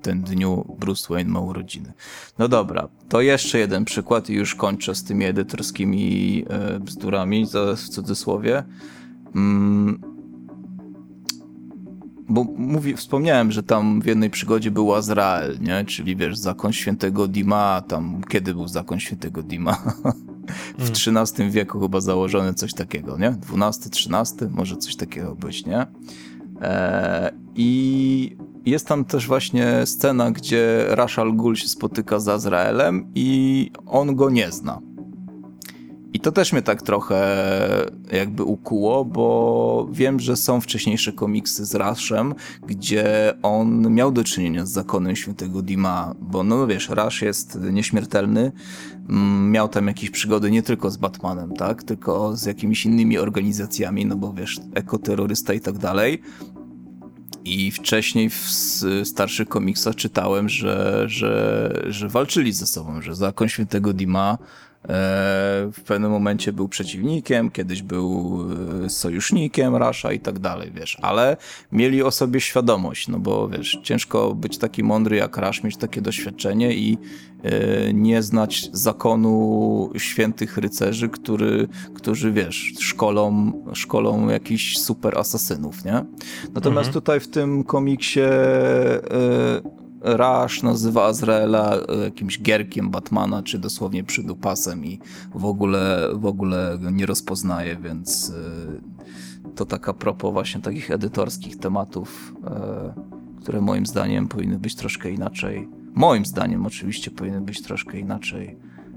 ten dniu, Bruce Wayne ma urodziny. No dobra, to jeszcze jeden przykład i już kończę z tymi edytorskimi e, bzdurami, w cudzysłowie. Mm, bo mówi, wspomniałem, że tam w jednej przygodzie był Azrael, nie? Czyli wiesz, zakon świętego Dima, tam kiedy był zakon świętego Dima? w XIII wieku chyba założony coś takiego, nie? XII, XIII, może coś takiego być, nie? E, I jest tam też właśnie scena, gdzie Rashal Ghul się spotyka z Azraelem i on go nie zna. I to też mnie tak trochę jakby ukuło, bo wiem, że są wcześniejsze komiksy z Rashem, gdzie on miał do czynienia z zakonem świętego Dima, bo no wiesz, Rash jest nieśmiertelny, mm, miał tam jakieś przygody nie tylko z Batmanem, tak, tylko z jakimiś innymi organizacjami, no bo wiesz, ekoterrorysta i tak dalej. I wcześniej w starszych komiksach czytałem, że, że, że walczyli ze sobą, że zakon świętego Dima w pewnym momencie był przeciwnikiem, kiedyś był e, sojusznikiem Rasha i tak dalej, wiesz, ale mieli o sobie świadomość, no bo wiesz, ciężko być taki mądry jak Rash, mieć takie doświadczenie i e, nie znać zakonu świętych rycerzy, który, którzy, wiesz, szkolą, szkolą jakichś super asasynów, nie? Natomiast mhm. tutaj w tym komiksie Rush nazywa Azraela e, jakimś gierkiem Batmana, czy dosłownie przydupasem i w ogóle, w ogóle go nie rozpoznaje, więc e, to taka propos właśnie takich edytorskich tematów, e, które moim zdaniem powinny być troszkę inaczej. Moim zdaniem oczywiście powinny być troszkę inaczej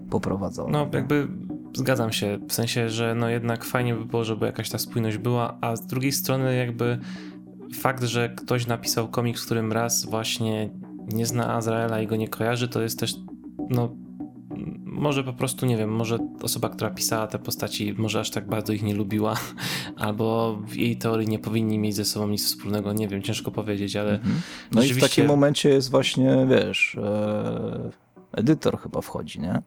poprowadzone. No jakby zgadzam się, w sensie, że no jednak fajnie by było, żeby jakaś ta spójność była, a z drugiej strony jakby fakt, że ktoś napisał komiks, w którym raz właśnie nie zna Azraela i go nie kojarzy, to jest też, no, może po prostu, nie wiem, może osoba, która pisała te postaci, może aż tak bardzo ich nie lubiła, albo w jej teorii nie powinni mieć ze sobą nic wspólnego, nie wiem, ciężko powiedzieć, ale. Mhm. No rzeczywiście... i w takim momencie jest właśnie, wiesz, e, edytor chyba wchodzi, nie?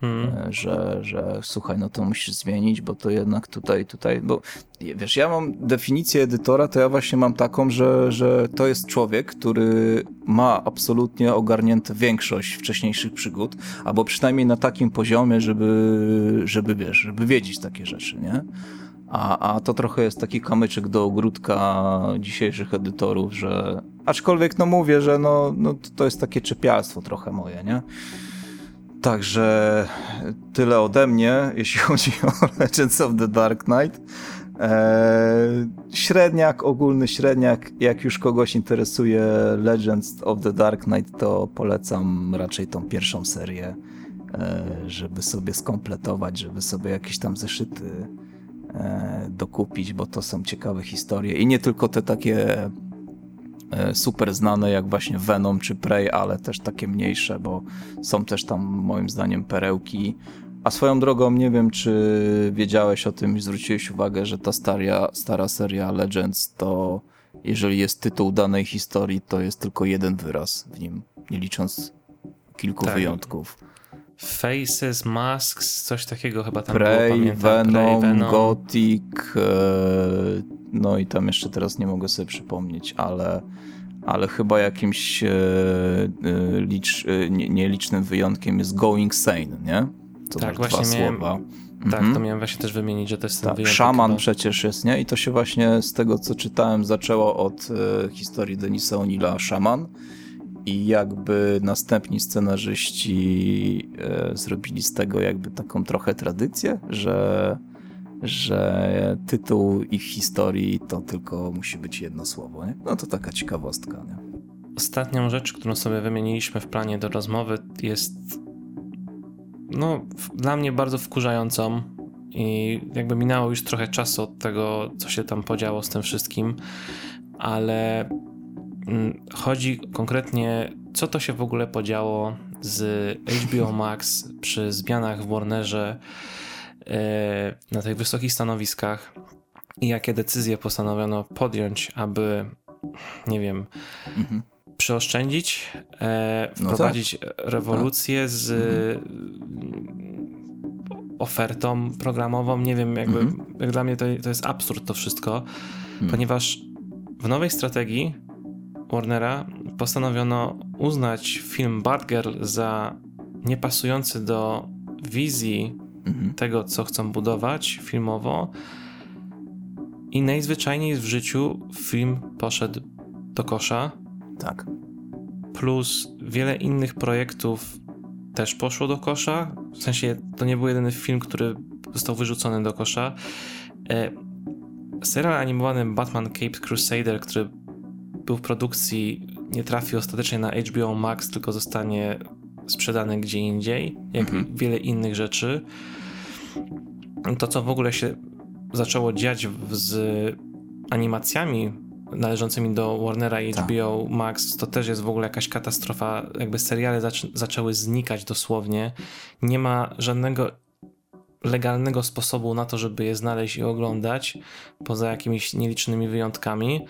Hmm. Że, że słuchaj, no to musisz zmienić, bo to jednak tutaj, tutaj, bo wiesz, ja mam definicję edytora, to ja właśnie mam taką, że, że to jest człowiek, który ma absolutnie ogarnięte większość wcześniejszych przygód, albo przynajmniej na takim poziomie, żeby, żeby wiesz, żeby wiedzieć takie rzeczy, nie? A, a to trochę jest taki kamyczek do ogródka dzisiejszych edytorów, że aczkolwiek no mówię, że no, no to jest takie czepialstwo trochę moje, nie? Także tyle ode mnie, jeśli chodzi o Legends of the Dark Knight. Eee, średniak, ogólny średniak. Jak już kogoś interesuje Legends of the Dark Knight, to polecam raczej tą pierwszą serię, eee, żeby sobie skompletować, żeby sobie jakieś tam zeszyty eee, dokupić, bo to są ciekawe historie. I nie tylko te takie E, super znane jak właśnie Venom czy Prey, ale też takie mniejsze, bo są też tam moim zdaniem perełki. A swoją drogą nie wiem, czy wiedziałeś o tym i zwróciłeś uwagę, że ta staria, stara seria Legends to jeżeli jest tytuł danej historii, to jest tylko jeden wyraz w nim, nie licząc kilku tak. wyjątków. Faces, Masks, coś takiego chyba tam Prey, było, pamiętam. Venom, Prey, Venom. Gothic, e, no i tam jeszcze teraz nie mogę sobie przypomnieć, ale, ale chyba jakimś e, e, licz, nielicznym wyjątkiem jest Going Sane, nie? To tak, właśnie miałem, słowa. Tak, mhm. to miałem właśnie też wymienić, że to jest ten tak, wyjątek. Szaman chyba. przecież jest, nie? I to się właśnie z tego, co czytałem, zaczęło od historii Denisa O'Neilla Szaman i jakby następni scenarzyści e, zrobili z tego jakby taką trochę tradycję, że, że tytuł ich historii to tylko musi być jedno słowo. Nie? No to taka ciekawostka. Nie? Ostatnią rzecz, którą sobie wymieniliśmy w planie do rozmowy jest no, dla mnie bardzo wkurzającą i jakby minęło już trochę czasu od tego, co się tam podziało z tym wszystkim, ale chodzi konkretnie, co to się w ogóle podziało z HBO Max przy zmianach w Warnerze e, na tych wysokich stanowiskach i jakie decyzje postanowiono podjąć, aby, nie wiem, Mhm. przeoszczędzić, e, No wprowadzić rewolucję z Mhm. ofertą programową. Nie wiem, jakby Mhm. jak dla mnie to, to jest absurd to wszystko, ponieważ w nowej strategii Warnera postanowiono uznać film Batgirl za niepasujący do wizji Mhm. tego, co chcą budować filmowo. I najzwyczajniej w życiu film poszedł do kosza, Tak. plus wiele innych projektów też poszło do kosza. W sensie to nie był jedyny film, który został wyrzucony do kosza. E, serial animowany Batman Caped Crusader, który był w produkcji, nie trafi ostatecznie na HBO Max, tylko zostanie sprzedany gdzie indziej, jak Mhm. wiele innych rzeczy. To, co w ogóle się zaczęło dziać z animacjami należącymi do Warnera i Tak. HBO Max, to też jest w ogóle jakaś katastrofa. Jakby seriale zac- zaczęły znikać dosłownie. Nie ma żadnego legalnego sposobu na to, żeby je znaleźć i oglądać, poza jakimiś nielicznymi wyjątkami.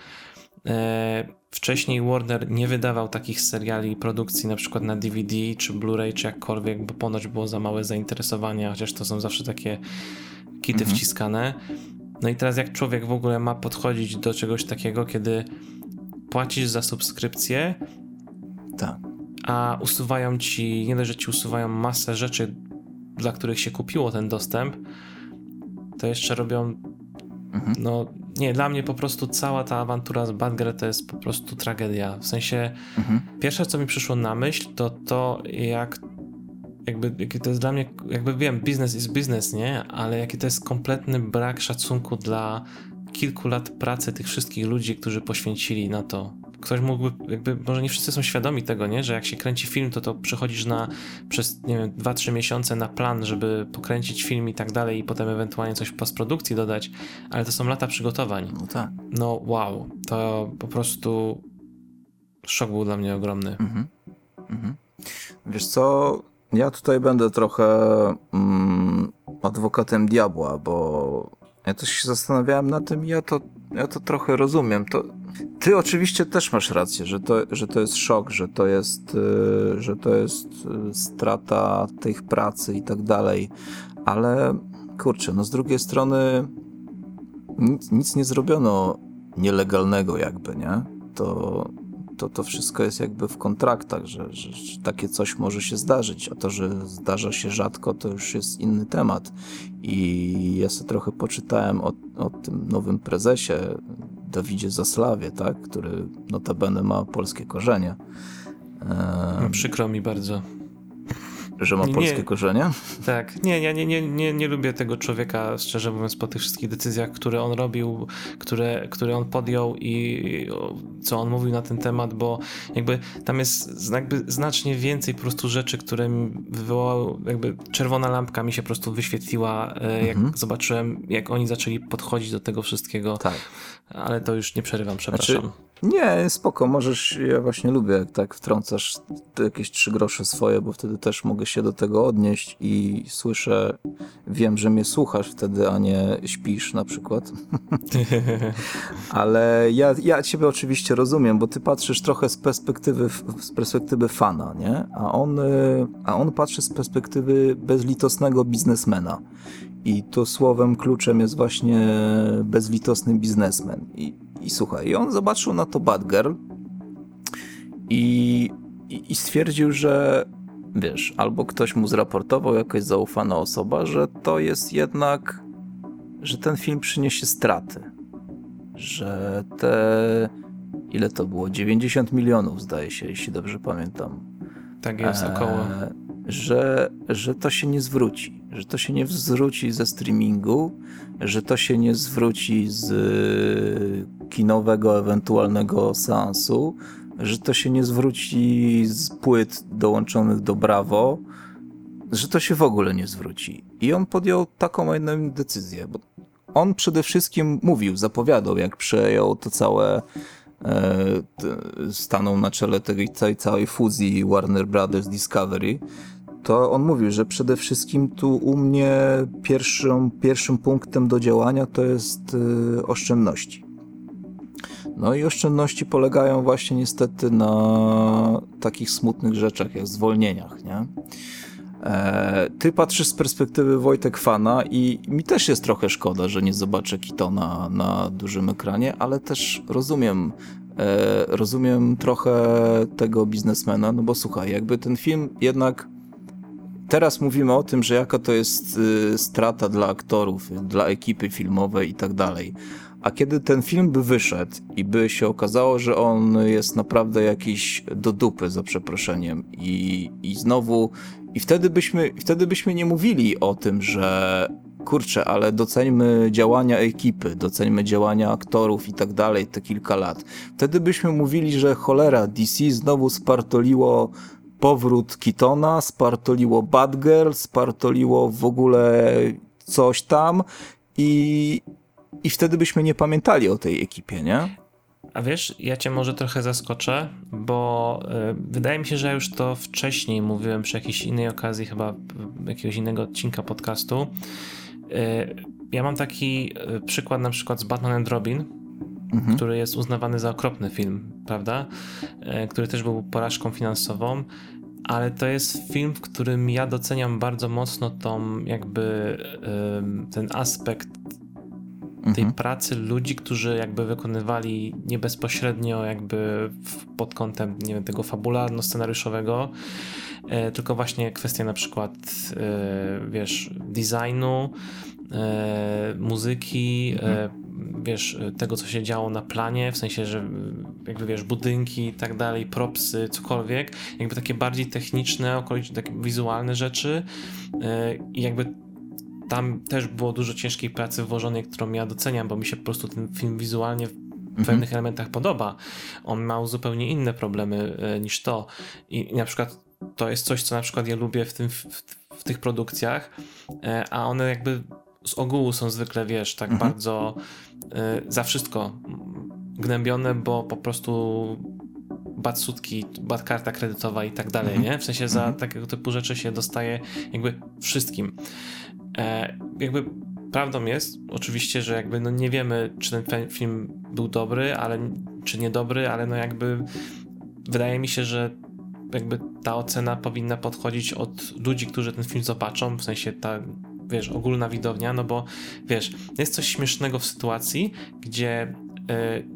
E, wcześniej Warner nie wydawał takich seriali i produkcji na przykład na DVD czy Blu-ray czy jakkolwiek, bo ponoć było za małe zainteresowanie, chociaż to są zawsze takie kity Mhm. wciskane. No i teraz jak człowiek w ogóle ma podchodzić do czegoś takiego, kiedy płacisz za subskrypcję, Tak. a usuwają ci, nie dość, że ci usuwają masę rzeczy, dla których się kupiło ten dostęp, to jeszcze robią, Mhm. no nie, dla mnie po prostu cała ta awantura z Batgirl to jest po prostu tragedia. W sensie, Mhm. pierwsze co mi przyszło na myśl, to to jak jakby, jaki to jest dla mnie, jakby wiem, biznes is business, nie? Ale jaki to jest kompletny brak szacunku dla kilku lat pracy tych wszystkich ludzi, którzy poświęcili na to. Ktoś mógłby, jakby, może nie wszyscy są świadomi tego, nie? Że jak się kręci film, to to przychodzisz na, przez, nie wiem, 2-3 miesiące na plan, żeby pokręcić film i tak dalej i potem ewentualnie coś w postprodukcji dodać, ale to są lata przygotowań. No tak. No wow, to po prostu szok był dla mnie ogromny. Mhm. Mhm. Wiesz co, ja tutaj będę trochę mm, adwokatem diabła, bo ja też się zastanawiałem na tym i ja to, ja to trochę rozumiem. To, ty oczywiście też masz rację, że to, że to jest szok, że to jest, y, że to jest y, strata tych pracy i tak dalej, ale kurczę, no z drugiej strony nic, nic nie zrobiono nielegalnego jakby, nie? To, to, to wszystko jest jakby w kontraktach, że, że, że takie coś może się zdarzyć, a to, że zdarza się rzadko, to już jest inny temat. I ja sobie trochę poczytałem o, o tym nowym prezesie, Dawidzie Zaslawie, tak? który notabene ma polskie korzenie. No, przykro mi bardzo. że ma nie- polskie korzenie? Tak, nie, ja nie, nie, nie, nie lubię tego człowieka, szczerze mówiąc, po tych wszystkich decyzjach, które on robił, które, które on podjął i co on mówił na ten temat, bo jakby tam jest jakby znacznie więcej po prostu rzeczy, które mi wywołały, jakby czerwona lampka mi się po prostu wyświetliła, e, jak Mhm. zobaczyłem, jak oni zaczęli podchodzić do tego wszystkiego, Tak. Ale to już nie przerywam, przepraszam. Nie, spoko, możesz, ja właśnie lubię, jak tak wtrącasz jakieś trzy grosze swoje, bo wtedy też mogę się do tego odnieść i słyszę, wiem, że mnie słuchasz wtedy, a nie śpisz na przykład. Ale ja, ja ciebie oczywiście rozumiem, bo ty patrzysz trochę z perspektywy, z perspektywy fana, nie? A on, y, a on patrzy z perspektywy bezlitosnego biznesmena. I tu słowem kluczem jest właśnie bezlitosny biznesmen. I, i słuchaj, i on zobaczył na to Batgirl i, i, i stwierdził, że wiesz, albo ktoś mu zraportował, jakaś zaufana osoba, że to jest jednak, że ten film przyniesie straty. Że te, ile to było? 90 milionów zdaje się, jeśli dobrze pamiętam. tak jest, E, około. Że, że to się nie zwróci. Że to się nie zwróci ze streamingu, że to się nie zwróci z y, kinowego ewentualnego seansu, że to się nie zwróci z płyt dołączonych do Bravo, że to się w ogóle nie zwróci. I on podjął taką jedną decyzję, bo on przede wszystkim mówił, zapowiadał, jak przejął to całe stanął na czele tej całej fuzji Warner Brothers Discovery, to on mówił, że przede wszystkim tu u mnie pierwszym, pierwszym punktem do działania to jest y, oszczędności. No i oszczędności polegają właśnie niestety na takich smutnych rzeczach jak zwolnieniach, nie? E, ty patrzysz z perspektywy Wojtek Fana i mi też jest trochę szkoda, że nie zobaczę Kitona na dużym ekranie, ale też rozumiem, e, rozumiem trochę tego biznesmena, no bo słuchaj, jakby ten film jednak teraz mówimy o tym, że jaka to jest y, strata dla aktorów, dla ekipy filmowej i tak dalej. A kiedy ten film by wyszedł i by się okazało, że on jest naprawdę jakiś do dupy, za przeproszeniem, i, i znowu, i wtedy byśmy, wtedy byśmy nie mówili o tym, że kurczę, ale doceńmy działania ekipy, doceńmy działania aktorów i tak dalej te kilka lat. Wtedy byśmy mówili, że cholera, DC znowu spartoliło powrót Kitona, spartoliło Batgirl, spartoliło w ogóle coś tam i, i wtedy byśmy nie pamiętali o tej ekipie, nie? A wiesz, ja cię może trochę zaskoczę, bo y, wydaje mi się, że już to wcześniej mówiłem przy jakiejś innej okazji, chyba jakiegoś innego odcinka podcastu. Y, ja mam taki y, przykład na przykład z Batman and Robin, mhm. który jest uznawany za okropny film, prawda? który też był porażką finansową ale to jest film, w którym ja doceniam bardzo mocno tą jakby ten aspekt tej mhm. pracy ludzi, którzy jakby wykonywali nie bezpośrednio jakby pod kątem, nie wiem, tego fabularno-scenariuszowego, e, tylko właśnie kwestia na przykład, e, wiesz, designu, e, muzyki, mhm wiesz, tego, co się działo na planie, w sensie, że jakby wiesz, budynki i tak dalej, propsy, cokolwiek, jakby takie bardziej techniczne, okoliczne, takie wizualne rzeczy i jakby tam też było dużo ciężkiej pracy włożonej, którą ja doceniam, bo mi się po prostu ten film wizualnie w mhm. pewnych elementach podoba. On miał zupełnie inne problemy e, niż to. I, I, na przykład to jest coś, co na przykład ja lubię w, tym, w, w tych produkcjach, e, a one jakby z ogółu są zwykle, wiesz, tak mhm. bardzo e, za wszystko gnębione, bo po prostu bad sutki, bad karta kredytowa i tak dalej, mhm. nie? W sensie za mhm. takiego typu rzeczy się dostaje jakby wszystkim. E, jakby prawdą jest oczywiście, że jakby no nie wiemy, czy ten film był dobry, ale czy niedobry, ale no jakby wydaje mi się, że jakby ta ocena powinna podchodzić od ludzi, którzy ten film zobaczą, w sensie ta, wiesz, ogólna widownia, no bo wiesz, jest coś śmiesznego w sytuacji, gdzie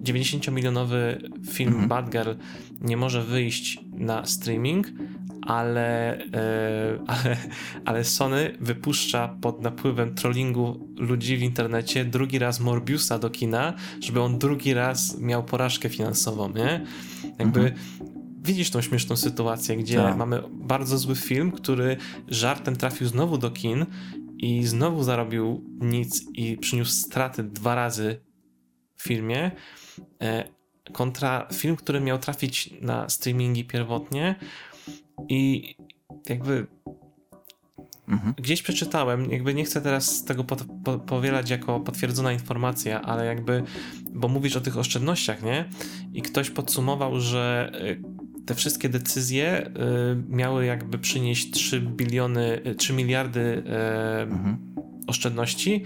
90-milionowy e, film mhm. Bad Girl nie może wyjść na streaming, ale, e, ale, ale Sony wypuszcza pod napływem trollingu ludzi w internecie drugi raz Morbiusa do kina, żeby on drugi raz miał porażkę finansową, nie? Jakby mhm. widzisz tą śmieszną sytuację, gdzie tak. mamy bardzo zły film, który żartem trafił znowu do kin i znowu zarobił nic i przyniósł straty dwa razy w filmie, e, kontra film, który miał trafić na streamingi pierwotnie, i jakby mhm. gdzieś przeczytałem, jakby nie chcę teraz tego po, po, powielać jako potwierdzona informacja, ale jakby, bo mówisz o tych oszczędnościach, nie? I ktoś podsumował, że y, te wszystkie decyzje y, miały jakby przynieść 3 biliony, 3 y, miliardy mhm. oszczędności,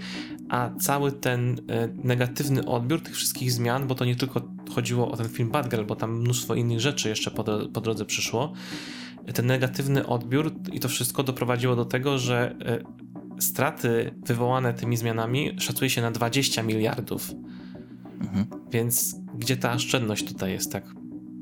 a cały ten negatywny odbiór tych wszystkich zmian, bo to nie tylko chodziło o ten film Bad Girl, bo tam mnóstwo innych rzeczy jeszcze po, po drodze przyszło, ten negatywny odbiór i to wszystko doprowadziło do tego, że straty wywołane tymi zmianami szacuje się na 20 miliardów. Mhm. Więc gdzie ta oszczędność tutaj jest tak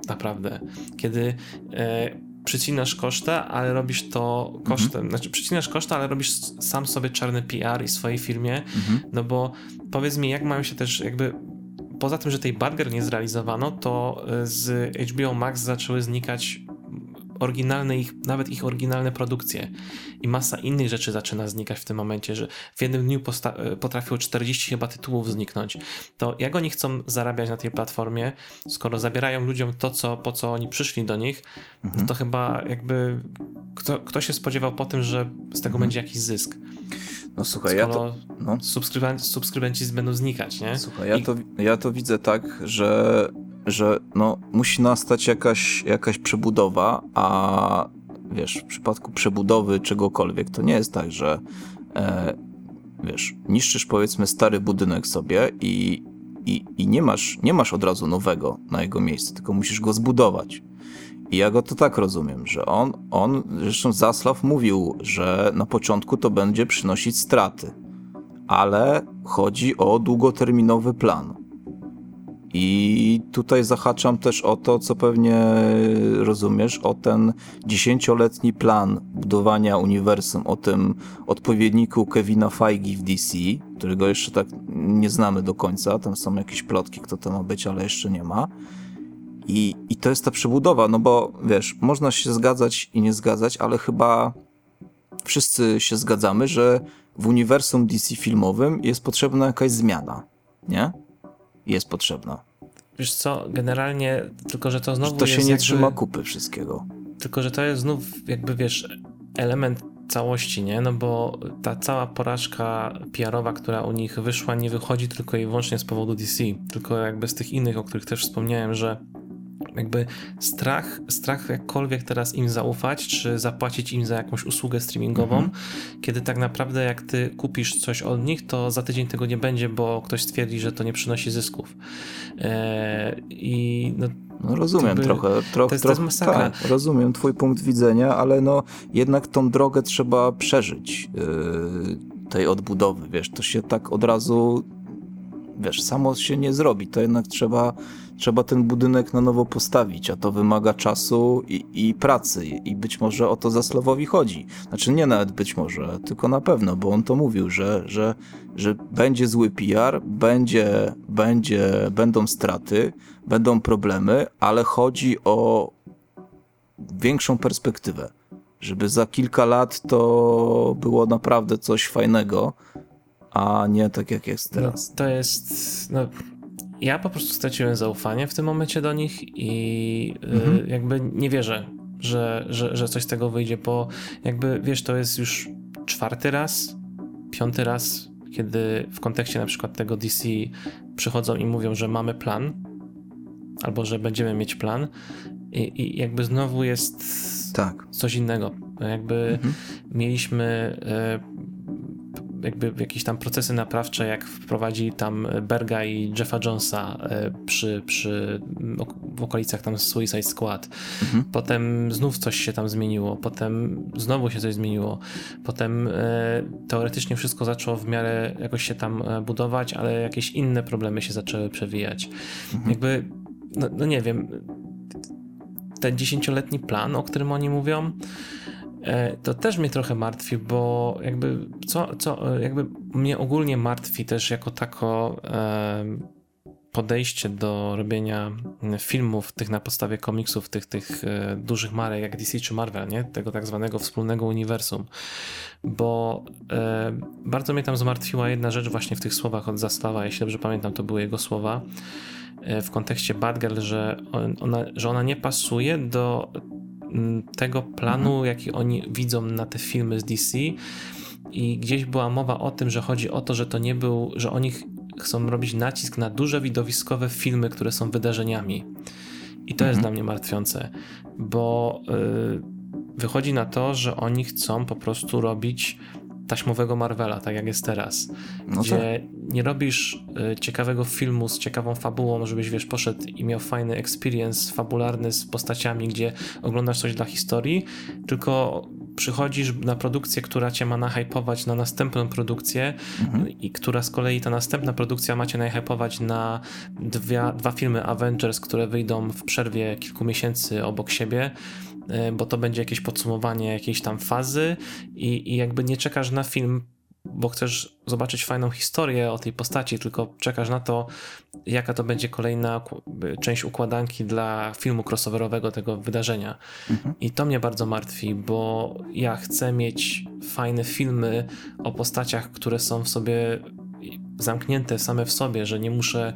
naprawdę? Kiedy e, przycinasz koszta, ale robisz to kosztem, mhm. znaczy przycinasz koszta, ale robisz sam sobie czarny PR i swojej firmie, mhm. no bo powiedz mi, jak mają się też jakby poza tym, że tej Badger nie zrealizowano, to e, z HBO Max zaczęły znikać oryginalne ich, nawet ich oryginalne produkcje i masa innych rzeczy zaczyna znikać w tym momencie, że w jednym dniu e, potrafiło 40 chyba tytułów zniknąć, to jak oni chcą zarabiać na tej platformie, skoro zabierają ludziom to, co, po co oni przyszli do nich, mhm. to chyba jakby kto, kto się spodziewał po tym, że z tego mhm. będzie jakiś zysk. No słuchaj, ja to... No. Subskrybenci, subskrybenci będą znikać, nie? Słuchaj, ja, I... to, ja to widzę tak, że że no, musi nastać jakaś, jakaś przebudowa, a wiesz, w przypadku przebudowy czegokolwiek, to nie jest tak, że e, wiesz, niszczysz powiedzmy stary budynek sobie i, i, i nie, masz, nie masz od razu nowego na jego miejsce, tylko musisz go zbudować. I ja go to tak rozumiem, że on, on, zresztą Zaslaw mówił, że na początku to będzie przynosić straty, ale chodzi o długoterminowy plan. I tutaj zahaczam też o to, co pewnie rozumiesz, o ten dziesięcioletni plan budowania uniwersum, o tym odpowiedniku Kevina Feige w DC, którego jeszcze tak nie znamy do końca. Tam są jakieś plotki, kto to ma być, ale jeszcze nie ma. I, I to jest ta przebudowa, no bo wiesz, można się zgadzać i nie zgadzać, ale chyba wszyscy się zgadzamy, że w uniwersum DC filmowym jest potrzebna jakaś zmiana, nie? Jest potrzebna. Wiesz co, generalnie, tylko że to znowu to się nie jakby, trzyma kupy wszystkiego. Tylko, że to jest znów jakby, wiesz, element całości, nie? No bo ta cała porażka PR-owa, która u nich wyszła, nie wychodzi tylko i wyłącznie z powodu DC, tylko jakby z tych innych, o których też wspomniałem, że jakby strach, strach jakkolwiek teraz im zaufać, czy zapłacić im za jakąś usługę streamingową, Mhm. kiedy tak naprawdę jak ty kupisz coś od nich, to za tydzień tego nie będzie, bo ktoś stwierdzi, że to nie przynosi zysków. Eee, I no, No rozumiem Jakby trochę, trochę, to jest- to jest trochę masakra. tak, rozumiem twój punkt widzenia, ale no jednak tą drogę trzeba przeżyć yy, tej odbudowy, wiesz, to się tak od razu wiesz, samo się nie zrobi, to jednak trzeba, trzeba ten budynek na nowo postawić, a to wymaga czasu i, i pracy i być może o to Zaslowowi chodzi. Znaczy nie nawet być może, tylko na pewno, bo on to mówił, że, że, że będzie zły PR, będzie, będzie, będą straty, będą problemy, ale chodzi o większą perspektywę. Żeby za kilka lat to było naprawdę coś fajnego, a nie tak jak jest teraz. No, to jest. No, ja po prostu straciłem zaufanie w tym momencie do nich i y, Mhm. jakby nie wierzę, że, że, że coś z tego wyjdzie, bo jakby wiesz, to jest już czwarty raz, piąty raz, kiedy w kontekście na przykład tego DC przychodzą i mówią, że mamy plan, albo że będziemy mieć plan, i, i jakby znowu jest Tak. coś innego. Jakby Mhm. mieliśmy e, jakby jakieś tam procesy naprawcze, jak wprowadzili tam Berga i Jeffa Jonesa e, przy, przy w okolicach tam Suicide Squad. Mhm. Potem znów coś się tam zmieniło, potem znowu się coś zmieniło. Potem e, teoretycznie wszystko zaczęło w miarę jakoś się tam e, budować, ale jakieś inne problemy się zaczęły przewijać. Mhm. Jakby, no, no nie wiem, ten dziesięcioletni plan, o którym oni mówią, to też mnie trochę martwi, bo jakby co, co e, jakby mnie ogólnie martwi też jako tako e, podejście do robienia filmów tych na podstawie komiksów, tych, tych e, dużych marek jak DC czy Marvel, nie? Tego tak zwanego wspólnego uniwersum. Bo e, bardzo mnie tam zmartwiła jedna rzecz właśnie w tych słowach od Zaslawa, jeśli dobrze pamiętam, to były jego słowa, e, w kontekście Batgirl, że on, ona, że ona nie pasuje do tego planu, jaki oni widzą na te filmy z DC i gdzieś była mowa o tym, że chodzi o to, że to nie był, że oni ch- chcą robić nacisk na duże widowiskowe filmy, które są wydarzeniami. I to jest Mhm. dla mnie martwiące, bo y, wychodzi na to, że oni chcą po prostu robić taśmowego Marvela, tak jak jest teraz. No tak. gdzie nie robisz y, ciekawego filmu z ciekawą fabułą, żebyś wiesz, poszedł i miał fajny experience fabularny z postaciami, gdzie oglądasz coś dla historii, tylko przychodzisz na produkcję, która cię ma nahypować na następną produkcję Mhm. i która z kolei ta następna produkcja ma cię nahypować na dwie, dwa filmy Avengers, które wyjdą w przerwie kilku miesięcy obok siebie, bo to będzie jakieś podsumowanie jakiejś tam fazy i, i jakby nie czekasz na film, bo chcesz zobaczyć fajną historię o tej postaci, tylko czekasz na to, jaka to będzie kolejna ku- część układanki dla filmu crossoverowego tego wydarzenia. Mhm. I to mnie bardzo martwi, bo ja chcę mieć fajne filmy o postaciach, które są w sobie zamknięte same w sobie, że nie muszę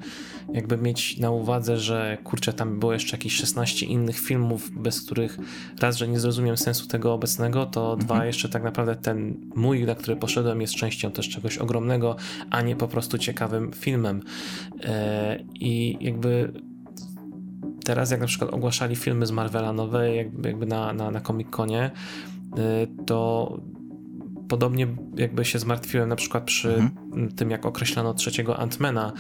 jakby mieć na uwadze, że kurczę, tam było jeszcze jakieś 16 innych filmów, bez których raz, że nie zrozumiem sensu tego obecnego, to dwa, jeszcze tak naprawdę ten mój, na który poszedłem, jest częścią też czegoś ogromnego, a nie po prostu ciekawym filmem. E, I jakby teraz jak na przykład ogłaszali filmy z Marvela nowe, jakby, jakby na, na, na Comic-Conie, y, to podobnie jakby się zmartwiłem na przykład przy Mhm. tym, jak określano trzeciego Antmana,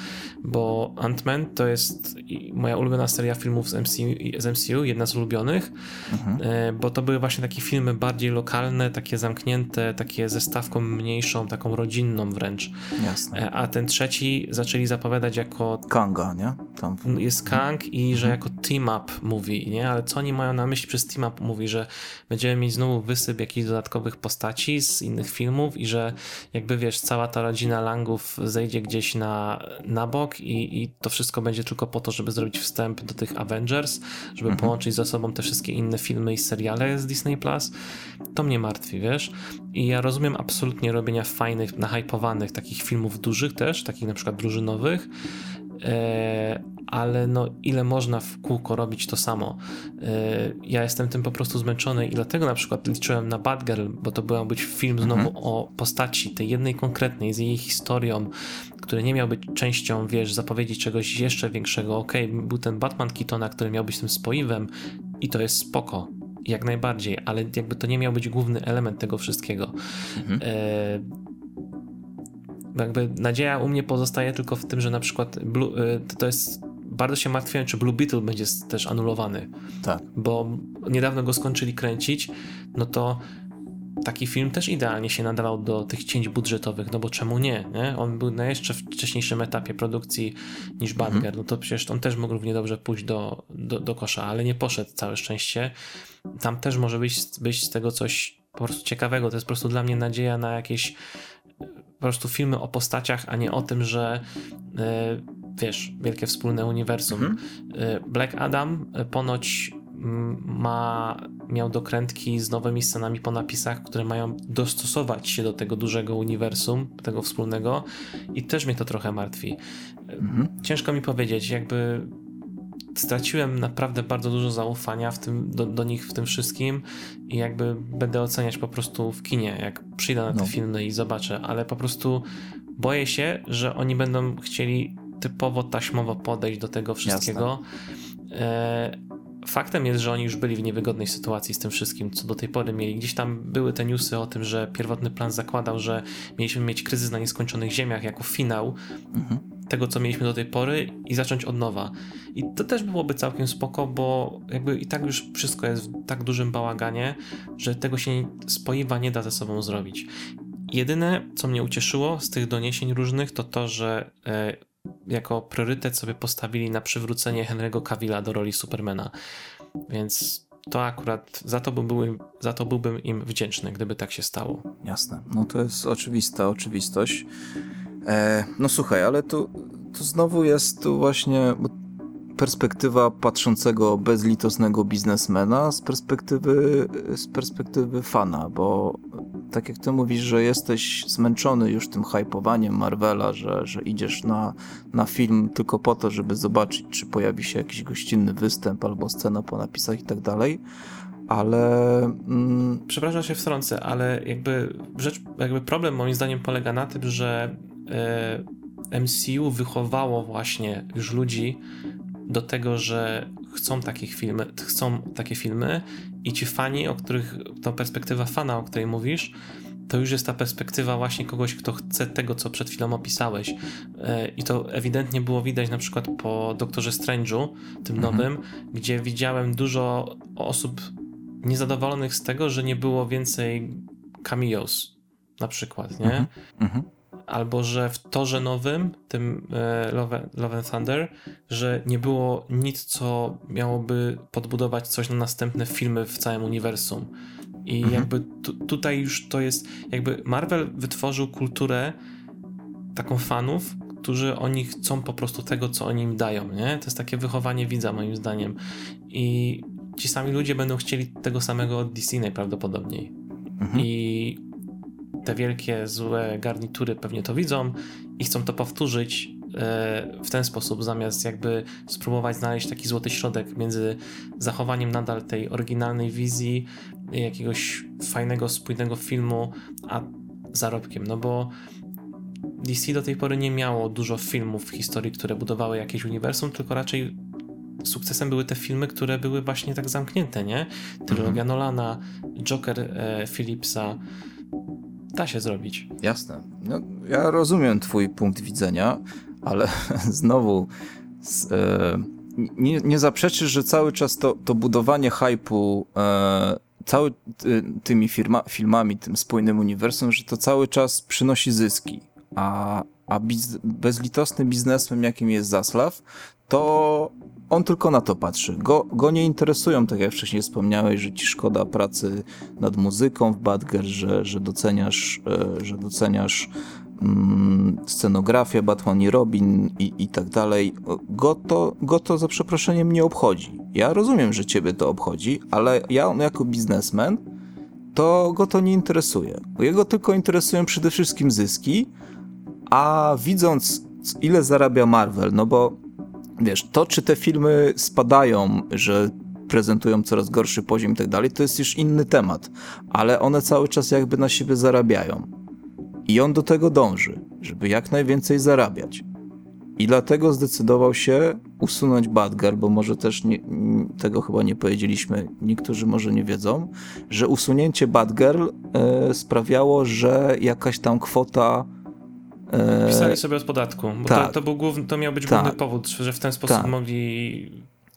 bo Ant-Man to jest moja ulubiona seria filmów z MCU, z MCU jedna z ulubionych, Mhm. e, bo to były właśnie takie filmy bardziej lokalne, takie zamknięte, takie ze stawką mniejszą, taką rodzinną wręcz. Jasne. E, A ten trzeci zaczęli zapowiadać jako Kanga, nie? Tam. jest Kang i że jako team-up mówi, nie? Ale co oni mają na myśli przez team-up mówi, że będziemy mieć znowu wysyp jakichś dodatkowych postaci z innych filmów i że jakby wiesz, cała ta rodzina Langów zejdzie gdzieś na, na bok i, i to wszystko będzie tylko po to, żeby zrobić wstęp do tych Avengers, żeby połączyć ze sobą te wszystkie inne filmy i seriale z Disney+. Plus. To mnie martwi, wiesz? I ja rozumiem absolutnie robienia fajnych, nahypowanych takich filmów dużych też, takich na przykład drużynowych, ale no ile można w kółko robić to samo. E, ja jestem tym po prostu zmęczony i dlatego na przykład liczyłem na Batgirl, bo to miał być film znowu o postaci, tej jednej konkretnej, z jej historią, który nie miał być częścią, wiesz, zapowiedzi czegoś jeszcze większego. Okej, był ten Batman Keatona, który miał być tym spoiwem i to jest spoko. Jak najbardziej, ale jakby to nie miał być główny element tego wszystkiego. Mhm. E, jakby nadzieja u mnie pozostaje tylko w tym, że na przykład Blue, y, to jest bardzo się martwiłem, czy Blue Beetle będzie też anulowany, Tak. bo niedawno go skończyli kręcić, no to taki film też idealnie się nadawał do tych cięć budżetowych, no bo czemu nie, nie? On był na jeszcze wcześniejszym etapie produkcji niż Batgirl, no to przecież on też mógł równie dobrze pójść do, do, do kosza, ale nie poszedł, całe szczęście. Tam też może być, być z tego coś po prostu ciekawego, to jest po prostu dla mnie nadzieja na jakieś po prostu filmy o postaciach, a nie o tym, że e, wiesz, wielkie wspólne uniwersum. Mhm. E, Black Adam e, ponoć mm, ma, miał dokrętki z nowymi scenami po napisach, które mają dostosować się do tego dużego uniwersum, tego wspólnego i też mnie to trochę martwi. Mhm. Ciężko mi powiedzieć, jakby straciłem naprawdę bardzo dużo zaufania w tym, do, do nich w tym wszystkim i jakby będę oceniać po prostu w kinie, jak przyjdę na te No. filmy i zobaczę, ale po prostu boję się, że oni będą chcieli typowo taśmowo podejść do tego wszystkiego. E, faktem jest, że oni już byli w niewygodnej sytuacji z tym wszystkim, co do tej pory mieli. Gdzieś tam były te newsy o tym, że pierwotny plan zakładał, że mieliśmy mieć kryzys na nieskończonych ziemiach jako finał Mhm. Tego, co mieliśmy do tej pory i zacząć od nowa. I to też byłoby całkiem spoko, bo jakby i tak już wszystko jest w tak dużym bałaganie, że tego się spoiwa nie da ze sobą zrobić. Jedyne, co mnie ucieszyło z tych doniesień różnych, to to, że e, jako priorytet sobie postawili na przywrócenie Henry'ego Cavilla do roli Supermana. Więc to akurat za to, byłbym, za to byłbym im wdzięczny, gdyby tak się stało. Jasne. No to jest oczywista oczywistość. E, no słuchaj, ale tu, tu znowu jest tu właśnie perspektywa patrzącego bezlitosnego biznesmena z perspektywy, z perspektywy fana, bo tak jak ty mówisz, że jesteś zmęczony już tym hypowaniem Marvela, że, że idziesz na, na film tylko po to, żeby zobaczyć, czy pojawi się jakiś gościnny występ albo scena po napisach i tak dalej, ale... Mm, Przepraszam, się wtrącę, ale jakby rzecz, jakby problem moim zdaniem polega na tym, że MCU wychowało właśnie już ludzi do tego, że chcą takich filmy, chcą takie filmy i ci fani, o których, ta perspektywa fana, o której mówisz, to już jest ta perspektywa właśnie kogoś, kto chce tego, co przed chwilą opisałeś. E, I to ewidentnie było widać na przykład po Doktorze Strange'u, tym Mhm. nowym, gdzie widziałem dużo osób niezadowolonych z tego, że nie było więcej cameos na przykład, nie? Mhm. Mhm. Albo że w torze nowym, tym e, Love, Love and Thunder, że nie było nic, co miałoby podbudować coś na następne filmy w całym uniwersum. I Mhm. jakby tu, tutaj już to jest, jakby Marvel wytworzył kulturę taką fanów, którzy oni chcą po prostu tego, co oni im dają, nie? To jest takie wychowanie widza moim zdaniem. I ci sami ludzie będą chcieli tego samego od DC najprawdopodobniej. Mhm. I te wielkie, złe garnitury pewnie to widzą i chcą to powtórzyć e, w ten sposób, zamiast jakby spróbować znaleźć taki złoty środek między zachowaniem nadal tej oryginalnej wizji, jakiegoś fajnego, spójnego filmu, a zarobkiem. No bo DC do tej pory nie miało dużo filmów w historii, które budowały jakieś uniwersum, tylko raczej sukcesem były te filmy, które były właśnie tak zamknięte, nie? Trylogia Mhm. Nolana, Joker e, Philipsa. Da się zrobić. Jasne. No, ja rozumiem twój punkt widzenia, ale znowu z, e, nie, nie zaprzeczysz, że cały czas to, to budowanie hypu e, cały ty, tymi firma, filmami, tym spójnym uniwersum, że to cały czas przynosi zyski. A, a biz, bezlitosny biznesmen, jakim jest Zaslaw, to on tylko na to patrzy. Go, go nie interesują, tak jak wcześniej wspomniałeś, że ci szkoda pracy nad muzyką w Badger, że, że doceniasz, e, że doceniasz mm, scenografię Batman i Robin i, i tak dalej. Go to, go to za przeproszeniem nie obchodzi. Ja rozumiem, że ciebie to obchodzi, ale ja jako biznesmen to go to nie interesuje. Jego tylko interesują przede wszystkim zyski, a widząc ile zarabia Marvel, no bo wiesz, to czy te filmy spadają, że prezentują coraz gorszy poziom i tak dalej, to jest już inny temat, ale one cały czas jakby na siebie zarabiają. I on do tego dąży, żeby jak najwięcej zarabiać. I dlatego zdecydował się usunąć Badger, bo może też nie, tego chyba nie powiedzieliśmy, niektórzy może nie wiedzą, że usunięcie Badgirl e, sprawiało, że jakaś tam kwota Pisali sobie od podatku, bo tak. to, to, był główny, to miał być Tak. główny powód, że w ten sposób Tak. mogli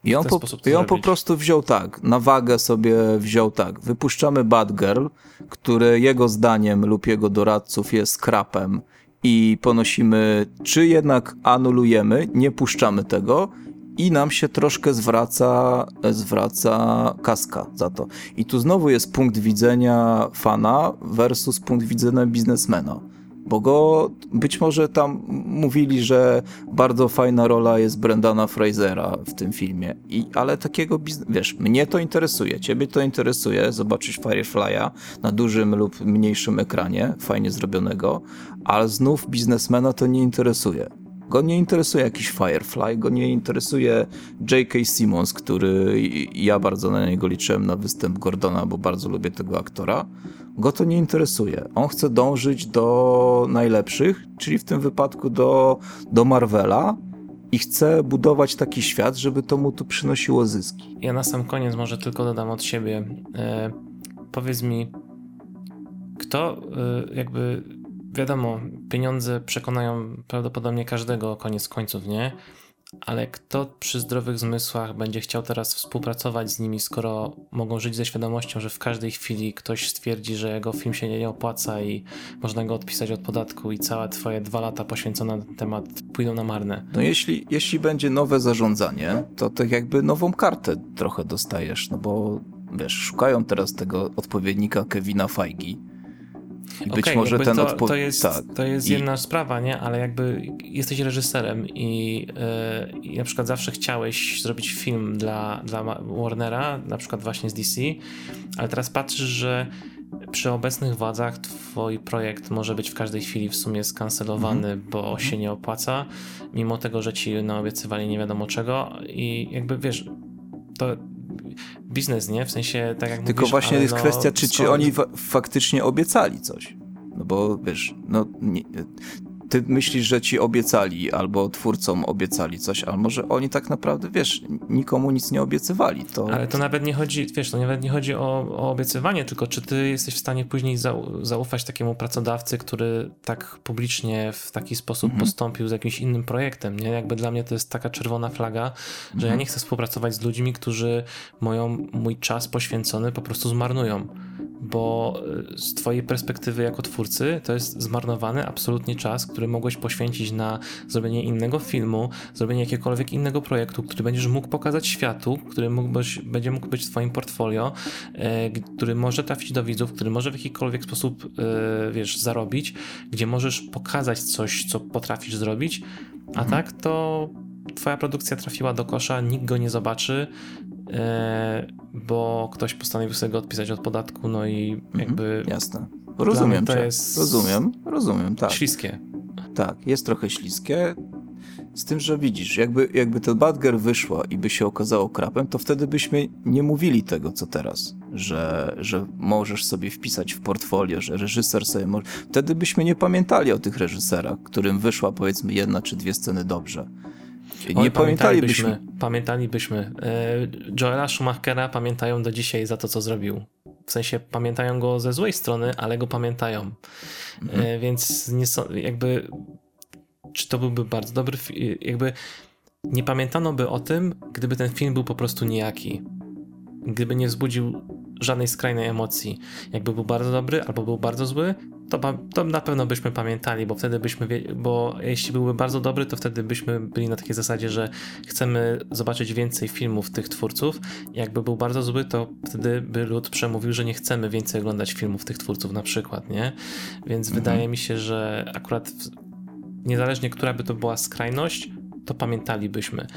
I on, po, I on po prostu wziął tak, na wagę sobie wziął tak. Wypuszczamy Batgirl, który jego zdaniem lub jego doradców jest krapem i ponosimy, czy jednak anulujemy, nie puszczamy tego i nam się troszkę zwraca, zwraca kaska za to. I tu znowu jest punkt widzenia fana versus punkt widzenia biznesmena. Bo go być może tam mówili, że bardzo fajna rola jest Brendana Frasera w tym filmie. I, ale takiego wiesz, mnie to interesuje, ciebie to interesuje zobaczyć Firefly'a na dużym lub mniejszym ekranie, fajnie zrobionego, ale znów biznesmena to nie interesuje. Go nie interesuje jakiś Firefly, go nie interesuje J.K. Simmons, który ja bardzo na niego liczyłem na występ Gordona, bo bardzo lubię tego aktora. Go to nie interesuje. On chce dążyć do najlepszych, czyli w tym wypadku do, do Marvela i chce budować taki świat, żeby to mu tu przynosiło zyski. Ja na sam koniec może tylko dodam od siebie. E, powiedz mi, kto e, jakby, wiadomo, pieniądze przekonają prawdopodobnie każdego koniec końców, nie? Ale kto przy zdrowych zmysłach będzie chciał teraz współpracować z nimi, skoro mogą żyć ze świadomością, że w każdej chwili ktoś stwierdzi, że jego film się nie opłaca i można go odpisać od podatku i całe twoje dwa lata poświęcone na ten temat pójdą na marne. No jeśli, jeśli będzie nowe zarządzanie, to tak jakby nową kartę trochę dostajesz, no bo wiesz, szukają teraz tego odpowiednika Kevina Feige. I być Okej, może ten to, odpowiednik. to jest, tak. to jest I- jedna sprawa, nie? Ale jakby jesteś reżyserem i, yy, i na przykład zawsze chciałeś zrobić film dla, dla Warnera, na przykład właśnie z DC, ale teraz patrzysz, że przy obecnych władzach twój projekt może być w każdej chwili w sumie skancelowany, Mhm. bo się nie opłaca, mimo tego, że ci naobiecywali nie wiadomo czego i jakby wiesz, to biznes, nie? W sensie tak jak Tylko mówisz, właśnie jest no, kwestia, czy, czy oni fa- faktycznie obiecali coś. No bo wiesz, no nie, ty myślisz, że ci obiecali albo twórcom obiecali coś, ale może oni tak naprawdę, wiesz, nikomu nic nie obiecywali. To Ale to nawet nie chodzi, wiesz, to nawet nie chodzi o, o obiecywanie, tylko czy ty jesteś w stanie później zau, zaufać takiemu pracodawcy, który tak publicznie w taki sposób Mhm. postąpił z jakimś innym projektem, nie? Jakby dla mnie to jest taka czerwona flaga, że Mhm. ja nie chcę współpracować z ludźmi, którzy moją, mój czas poświęcony po prostu zmarnują. Bo y, z twojej perspektywy jako twórcy to jest zmarnowany absolutnie czas, który mogłeś poświęcić na zrobienie innego filmu, zrobienie jakiegokolwiek innego projektu, który będziesz mógł pokazać światu, który mógłbyś, będzie mógł być w twoim portfolio, g- który może trafić do widzów, który może w jakikolwiek sposób, e, wiesz, zarobić, gdzie możesz pokazać coś, co potrafisz zrobić, a tak to twoja produkcja trafiła do kosza, nikt go nie zobaczy, bo ktoś postanowił sobie go odpisać od podatku, no i jakby Jasne. Rozumiem to cię. jest- Rozumiem, rozumiem, tak. śliskie. Tak, jest trochę śliskie. Z tym, że widzisz, jakby, jakby ten Badger wyszła i by się okazało krapem, to wtedy byśmy nie mówili tego, co teraz. Że, że możesz sobie wpisać w portfolio, że reżyser sobie może. Wtedy byśmy nie pamiętali o tych reżyserach, którym wyszła powiedzmy jedna czy dwie sceny dobrze. Nie Oj, pamiętalibyśmy. Pamiętalibyśmy. E, Joela Schumachera pamiętają do dzisiaj za to, co zrobił. W sensie pamiętają go ze złej strony, ale go pamiętają. Mhm. E, więc nie są, jakby czy to byłby bardzo dobry film, jakby nie pamiętano by o tym, gdyby ten film był po prostu nijaki. Gdyby nie wzbudził żadnej skrajnej emocji. Jakby był bardzo dobry albo był bardzo zły, to, to na pewno byśmy pamiętali, bo wtedy byśmy, bo jeśli byłby bardzo dobry, to wtedy byśmy byli na takiej zasadzie, że chcemy zobaczyć więcej filmów tych twórców. Jakby był bardzo zły, to wtedy by lud przemówił, że nie chcemy więcej oglądać filmów tych twórców na przykład, nie? Więc mhm. wydaje mi się, że akurat w, niezależnie która by to była skrajność, to pamiętalibyśmy.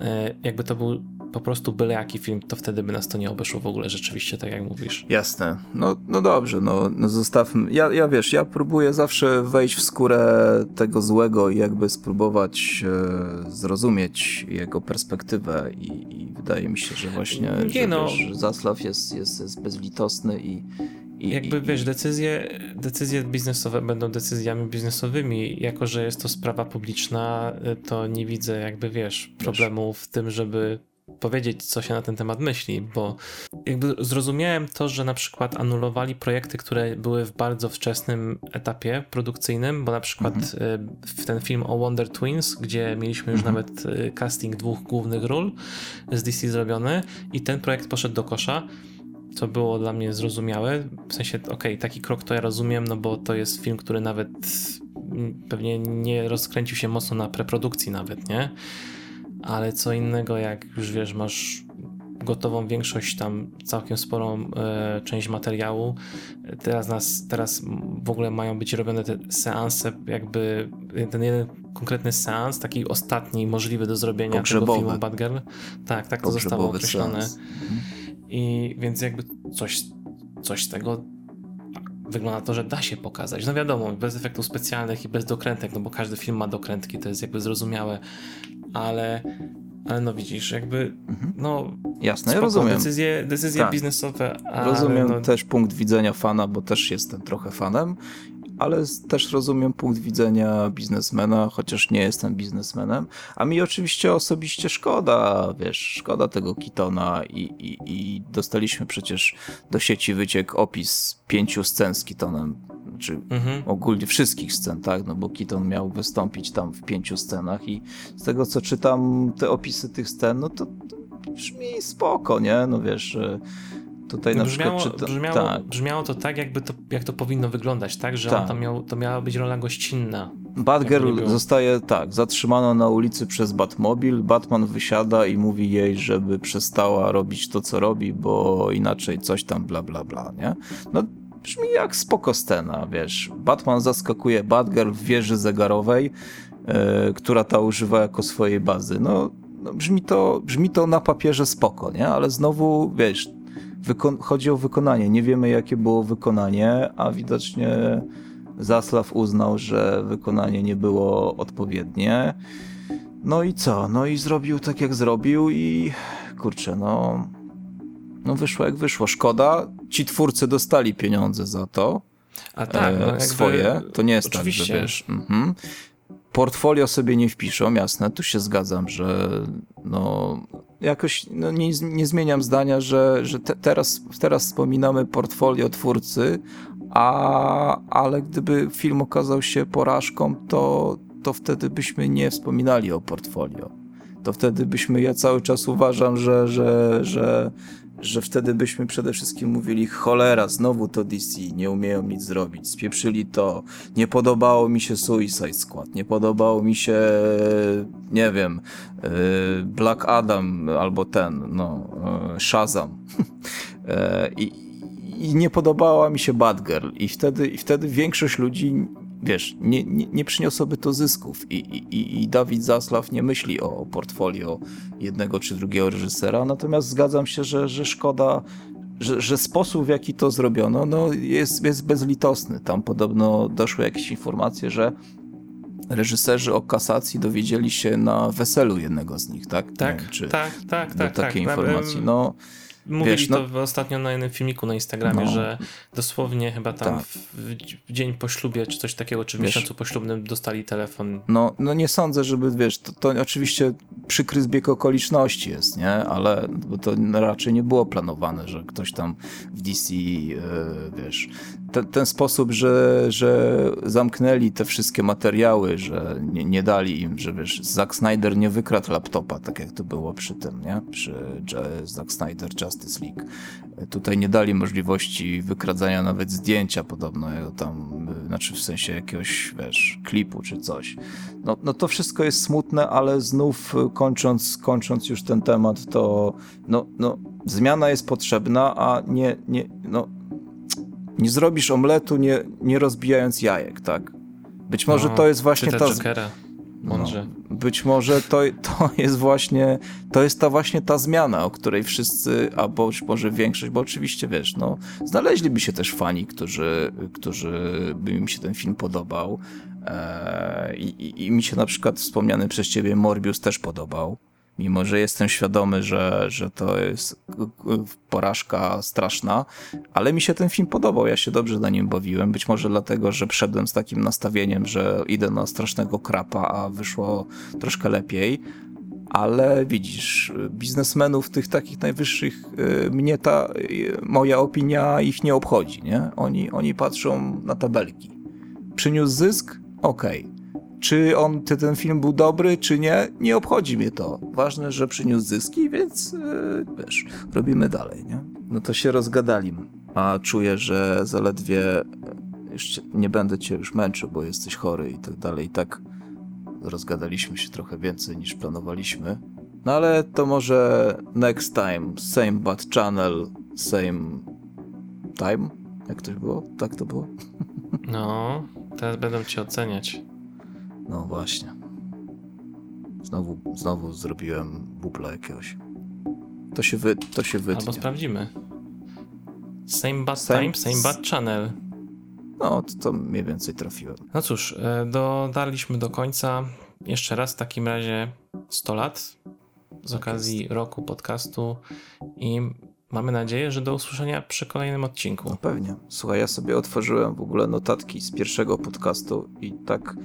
E, jakby to był po prostu byle jaki film, to wtedy by nas to nie obeszło w ogóle rzeczywiście, tak jak mówisz. Jasne. No, no dobrze, no, no zostawmy. Ja, ja wiesz, ja próbuję zawsze wejść w skórę tego złego i jakby spróbować e, zrozumieć jego perspektywę i, i, wydaje mi się, że właśnie nie, że, no. wiesz, Zaslaw jest, jest, jest bezlitosny i, i, Jakby wiesz, decyzje, decyzje biznesowe będą decyzjami biznesowymi. Jako, że jest to sprawa publiczna, to nie widzę jakby wiesz, problemu w tym, żeby powiedzieć, co się na ten temat myśli, bo jakby zrozumiałem to, że na przykład anulowali projekty, które były w bardzo wczesnym etapie produkcyjnym, bo na przykład mhm. w ten film o Wonder Twins, gdzie mieliśmy już mhm. nawet y, casting dwóch głównych ról z DC zrobiony i ten projekt poszedł do kosza co było dla mnie zrozumiałe. W sensie, okej, okay, taki krok to ja rozumiem, no bo to jest film, który nawet pewnie nie rozkręcił się mocno na preprodukcji nawet, nie? Ale co innego, jak już wiesz, masz gotową większość, tam całkiem sporą e, część materiału. Teraz nas, teraz w ogóle mają być robione te seanse, jakby ten jeden konkretny seans, taki ostatni możliwy do zrobienia tego filmu Bad Girl. Tak, tak to zostało określone. Seans. Mhm. I więc jakby coś, coś z tego wygląda to, że da się pokazać. No wiadomo, bez efektów specjalnych i bez dokrętek, no bo każdy film ma dokrętki, to jest jakby zrozumiałe, ale, ale no widzisz, jakby mhm. no jasne, ja rozumiem. Decyzje, decyzje tak. biznesowe. rozumiem no... też punkt widzenia fana, bo też jestem trochę fanem ale też rozumiem punkt widzenia biznesmena, chociaż nie jestem biznesmenem. A mi oczywiście osobiście szkoda, wiesz, szkoda tego Kitona i, i, i dostaliśmy przecież do sieci wyciek opis pięciu scen z Kitonem, czy mhm. ogólnie wszystkich scen, tak? No bo Kiton miał wystąpić tam w pięciu scenach i z tego co czytam te opisy tych scen, no to, to brzmi spoko, nie? No wiesz, Tutaj na brzmiało, przykład czyta... brzmiało, tak. brzmiało to tak, jakby to, jak to powinno wyglądać, tak? Że tak. tam miał, to miała być rola gościnna. Batgirl zostaje, tak, zatrzymana na ulicy przez Batmobil. Batman wysiada i mówi jej, żeby przestała robić to, co robi, bo inaczej coś tam bla bla bla, nie? No brzmi jak spoko scena, wiesz. Batman zaskakuje Batgirl w wieży zegarowej, yy, która ta używa jako swojej bazy. No, no brzmi, to, brzmi to na papierze spoko, nie? Ale znowu, wiesz, chodzi o wykonanie. Nie wiemy, jakie było wykonanie, a widocznie Zaslaw uznał, że wykonanie nie było odpowiednie. No i co? No i zrobił tak, jak zrobił i kurczę, no, no wyszło jak wyszło. Szkoda. Ci twórcy dostali pieniądze za to. A tak, no e, swoje. To nie jest oczywiście. tak, że wiesz. Mhm. Portfolio sobie nie wpiszą, jasne, tu się zgadzam, że no jakoś no, nie, nie zmieniam zdania, że, że te, teraz, teraz wspominamy portfolio twórcy, a, ale gdyby film okazał się porażką, to, to wtedy byśmy nie wspominali o portfolio. To wtedy byśmy, ja cały czas uważam, że, że, że że wtedy byśmy przede wszystkim mówili cholera, znowu to DC, nie umieją nic zrobić, spieprzyli to, nie podobało mi się Suicide Squad, nie podobało mi się, nie wiem, e, Black Adam albo ten, no, e, Shazam. E, I, i nie podobała mi się Batgirl. I wtedy, i wtedy większość ludzi wiesz, nie, nie, nie przyniosłoby to zysków I, i, i Dawid Zaslaw nie myśli o portfolio jednego czy drugiego reżysera, natomiast zgadzam się, że, że szkoda, że, że sposób w jaki to zrobiono no jest, jest bezlitosny. Tam podobno doszły jakieś informacje, że reżyserzy o kasacji dowiedzieli się na weselu jednego z nich, tak? Tak, wiem, czy tak, tak, tak. takiej tak, informacji. No, mówili Wiesz, no- to ostatnio na jednym filmiku na Instagramie, No. że dosłownie chyba tam Tak. w, dzień po ślubie, czy coś takiego, czy w Wiesz- miesiącu poślubnym dostali telefon. No, no nie sądzę, żeby, wiesz, to, to oczywiście przykry zbieg okoliczności jest, nie? Ale bo to raczej nie było planowane, że ktoś tam w DC, e, wiesz, ten, ten sposób, że, że zamknęli te wszystkie materiały, że nie, nie dali im, że wiesz, Zack Snyder nie wykradł laptopa, tak jak to było przy tym, nie? Przy Zack Snyder Justice League. Tutaj nie dali możliwości wykradzania nawet zdjęcia podobno, tam, znaczy w sensie jakiegoś, wiesz, klipu czy coś. No, no to wszystko jest smutne, ale znów kończąc, kończąc już ten temat, to no, no, zmiana jest potrzebna, a nie, nie, no, nie zrobisz omletu nie, nie rozbijając jajek, tak? Być może No, to jest właśnie ta... Jokera. Mądrze. No, być może to, to jest właśnie to jest ta właśnie ta zmiana, o której wszyscy, albo być może większość, bo oczywiście wiesz, no, znaleźliby się też fani, którzy, którzy by im się ten film podobał. Eee, i, I mi się na przykład wspomniany przez ciebie Morbius też podobał. Mimo, że jestem świadomy, że, że to jest porażka straszna, ale mi się ten film podobał. Ja się dobrze na nim bawiłem. Być może dlatego, że wszedłem z takim nastawieniem, że idę na strasznego krapa, a wyszło troszkę lepiej. Ale widzisz, biznesmenów tych takich najwyższych, y, mnie ta y, moja opinia ich nie obchodzi, nie? Oni, oni patrzą na tabelki. Przyniósł zysk? Okej. Czy on, ty, ten film był dobry, czy nie? Nie obchodzi mnie to. Ważne, że przyniósł zyski, więc yy, wiesz, robimy dalej, nie? No to się rozgadaliśmy. A czuję, że zaledwie e, już nie będę cię już męczył, bo jesteś chory i tak dalej. I tak rozgadaliśmy się trochę więcej niż planowaliśmy. No ale to może next time, same bad channel, same time? Jak to było? Tak to było? No, teraz będą cię oceniać. No właśnie. Znowu, znowu zrobiłem bubla jakiegoś. To się, wy, to się wytnie. Albo sprawdzimy. Same bad Same- time, same bad channel. No, to, to mniej więcej trafiłem. No cóż, e, dotarliśmy do końca. Jeszcze raz w takim razie 100 lat z Tak okazji roku podcastu i mamy nadzieję, że do usłyszenia przy kolejnym odcinku. No pewnie. Słuchaj, ja sobie otworzyłem w ogóle notatki z pierwszego podcastu i tak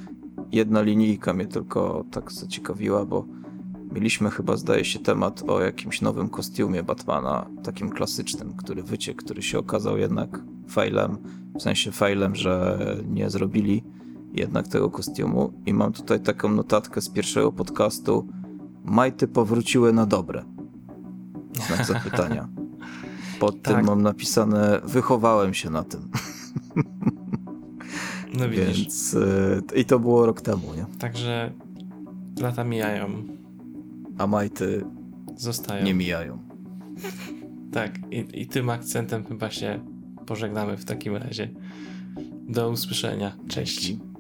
jedna linijka mnie tylko tak zaciekawiła, bo mieliśmy chyba, zdaje się, temat o jakimś nowym kostiumie Batmana, takim klasycznym, który wyciekł, który się okazał jednak failem, w sensie failem, że nie zrobili jednak tego kostiumu i mam tutaj taką notatkę z pierwszego podcastu Majty powróciły na dobre. Znak zapytania. Pod Tak. tym mam napisane wychowałem się na tym. No widzisz. Więc y, i to było rok temu, nie? Także lata mijają, A majty zostają. nie mijają. Tak, i, i tym akcentem chyba się pożegnamy w takim razie. Do usłyszenia. Cześć. Dzięki.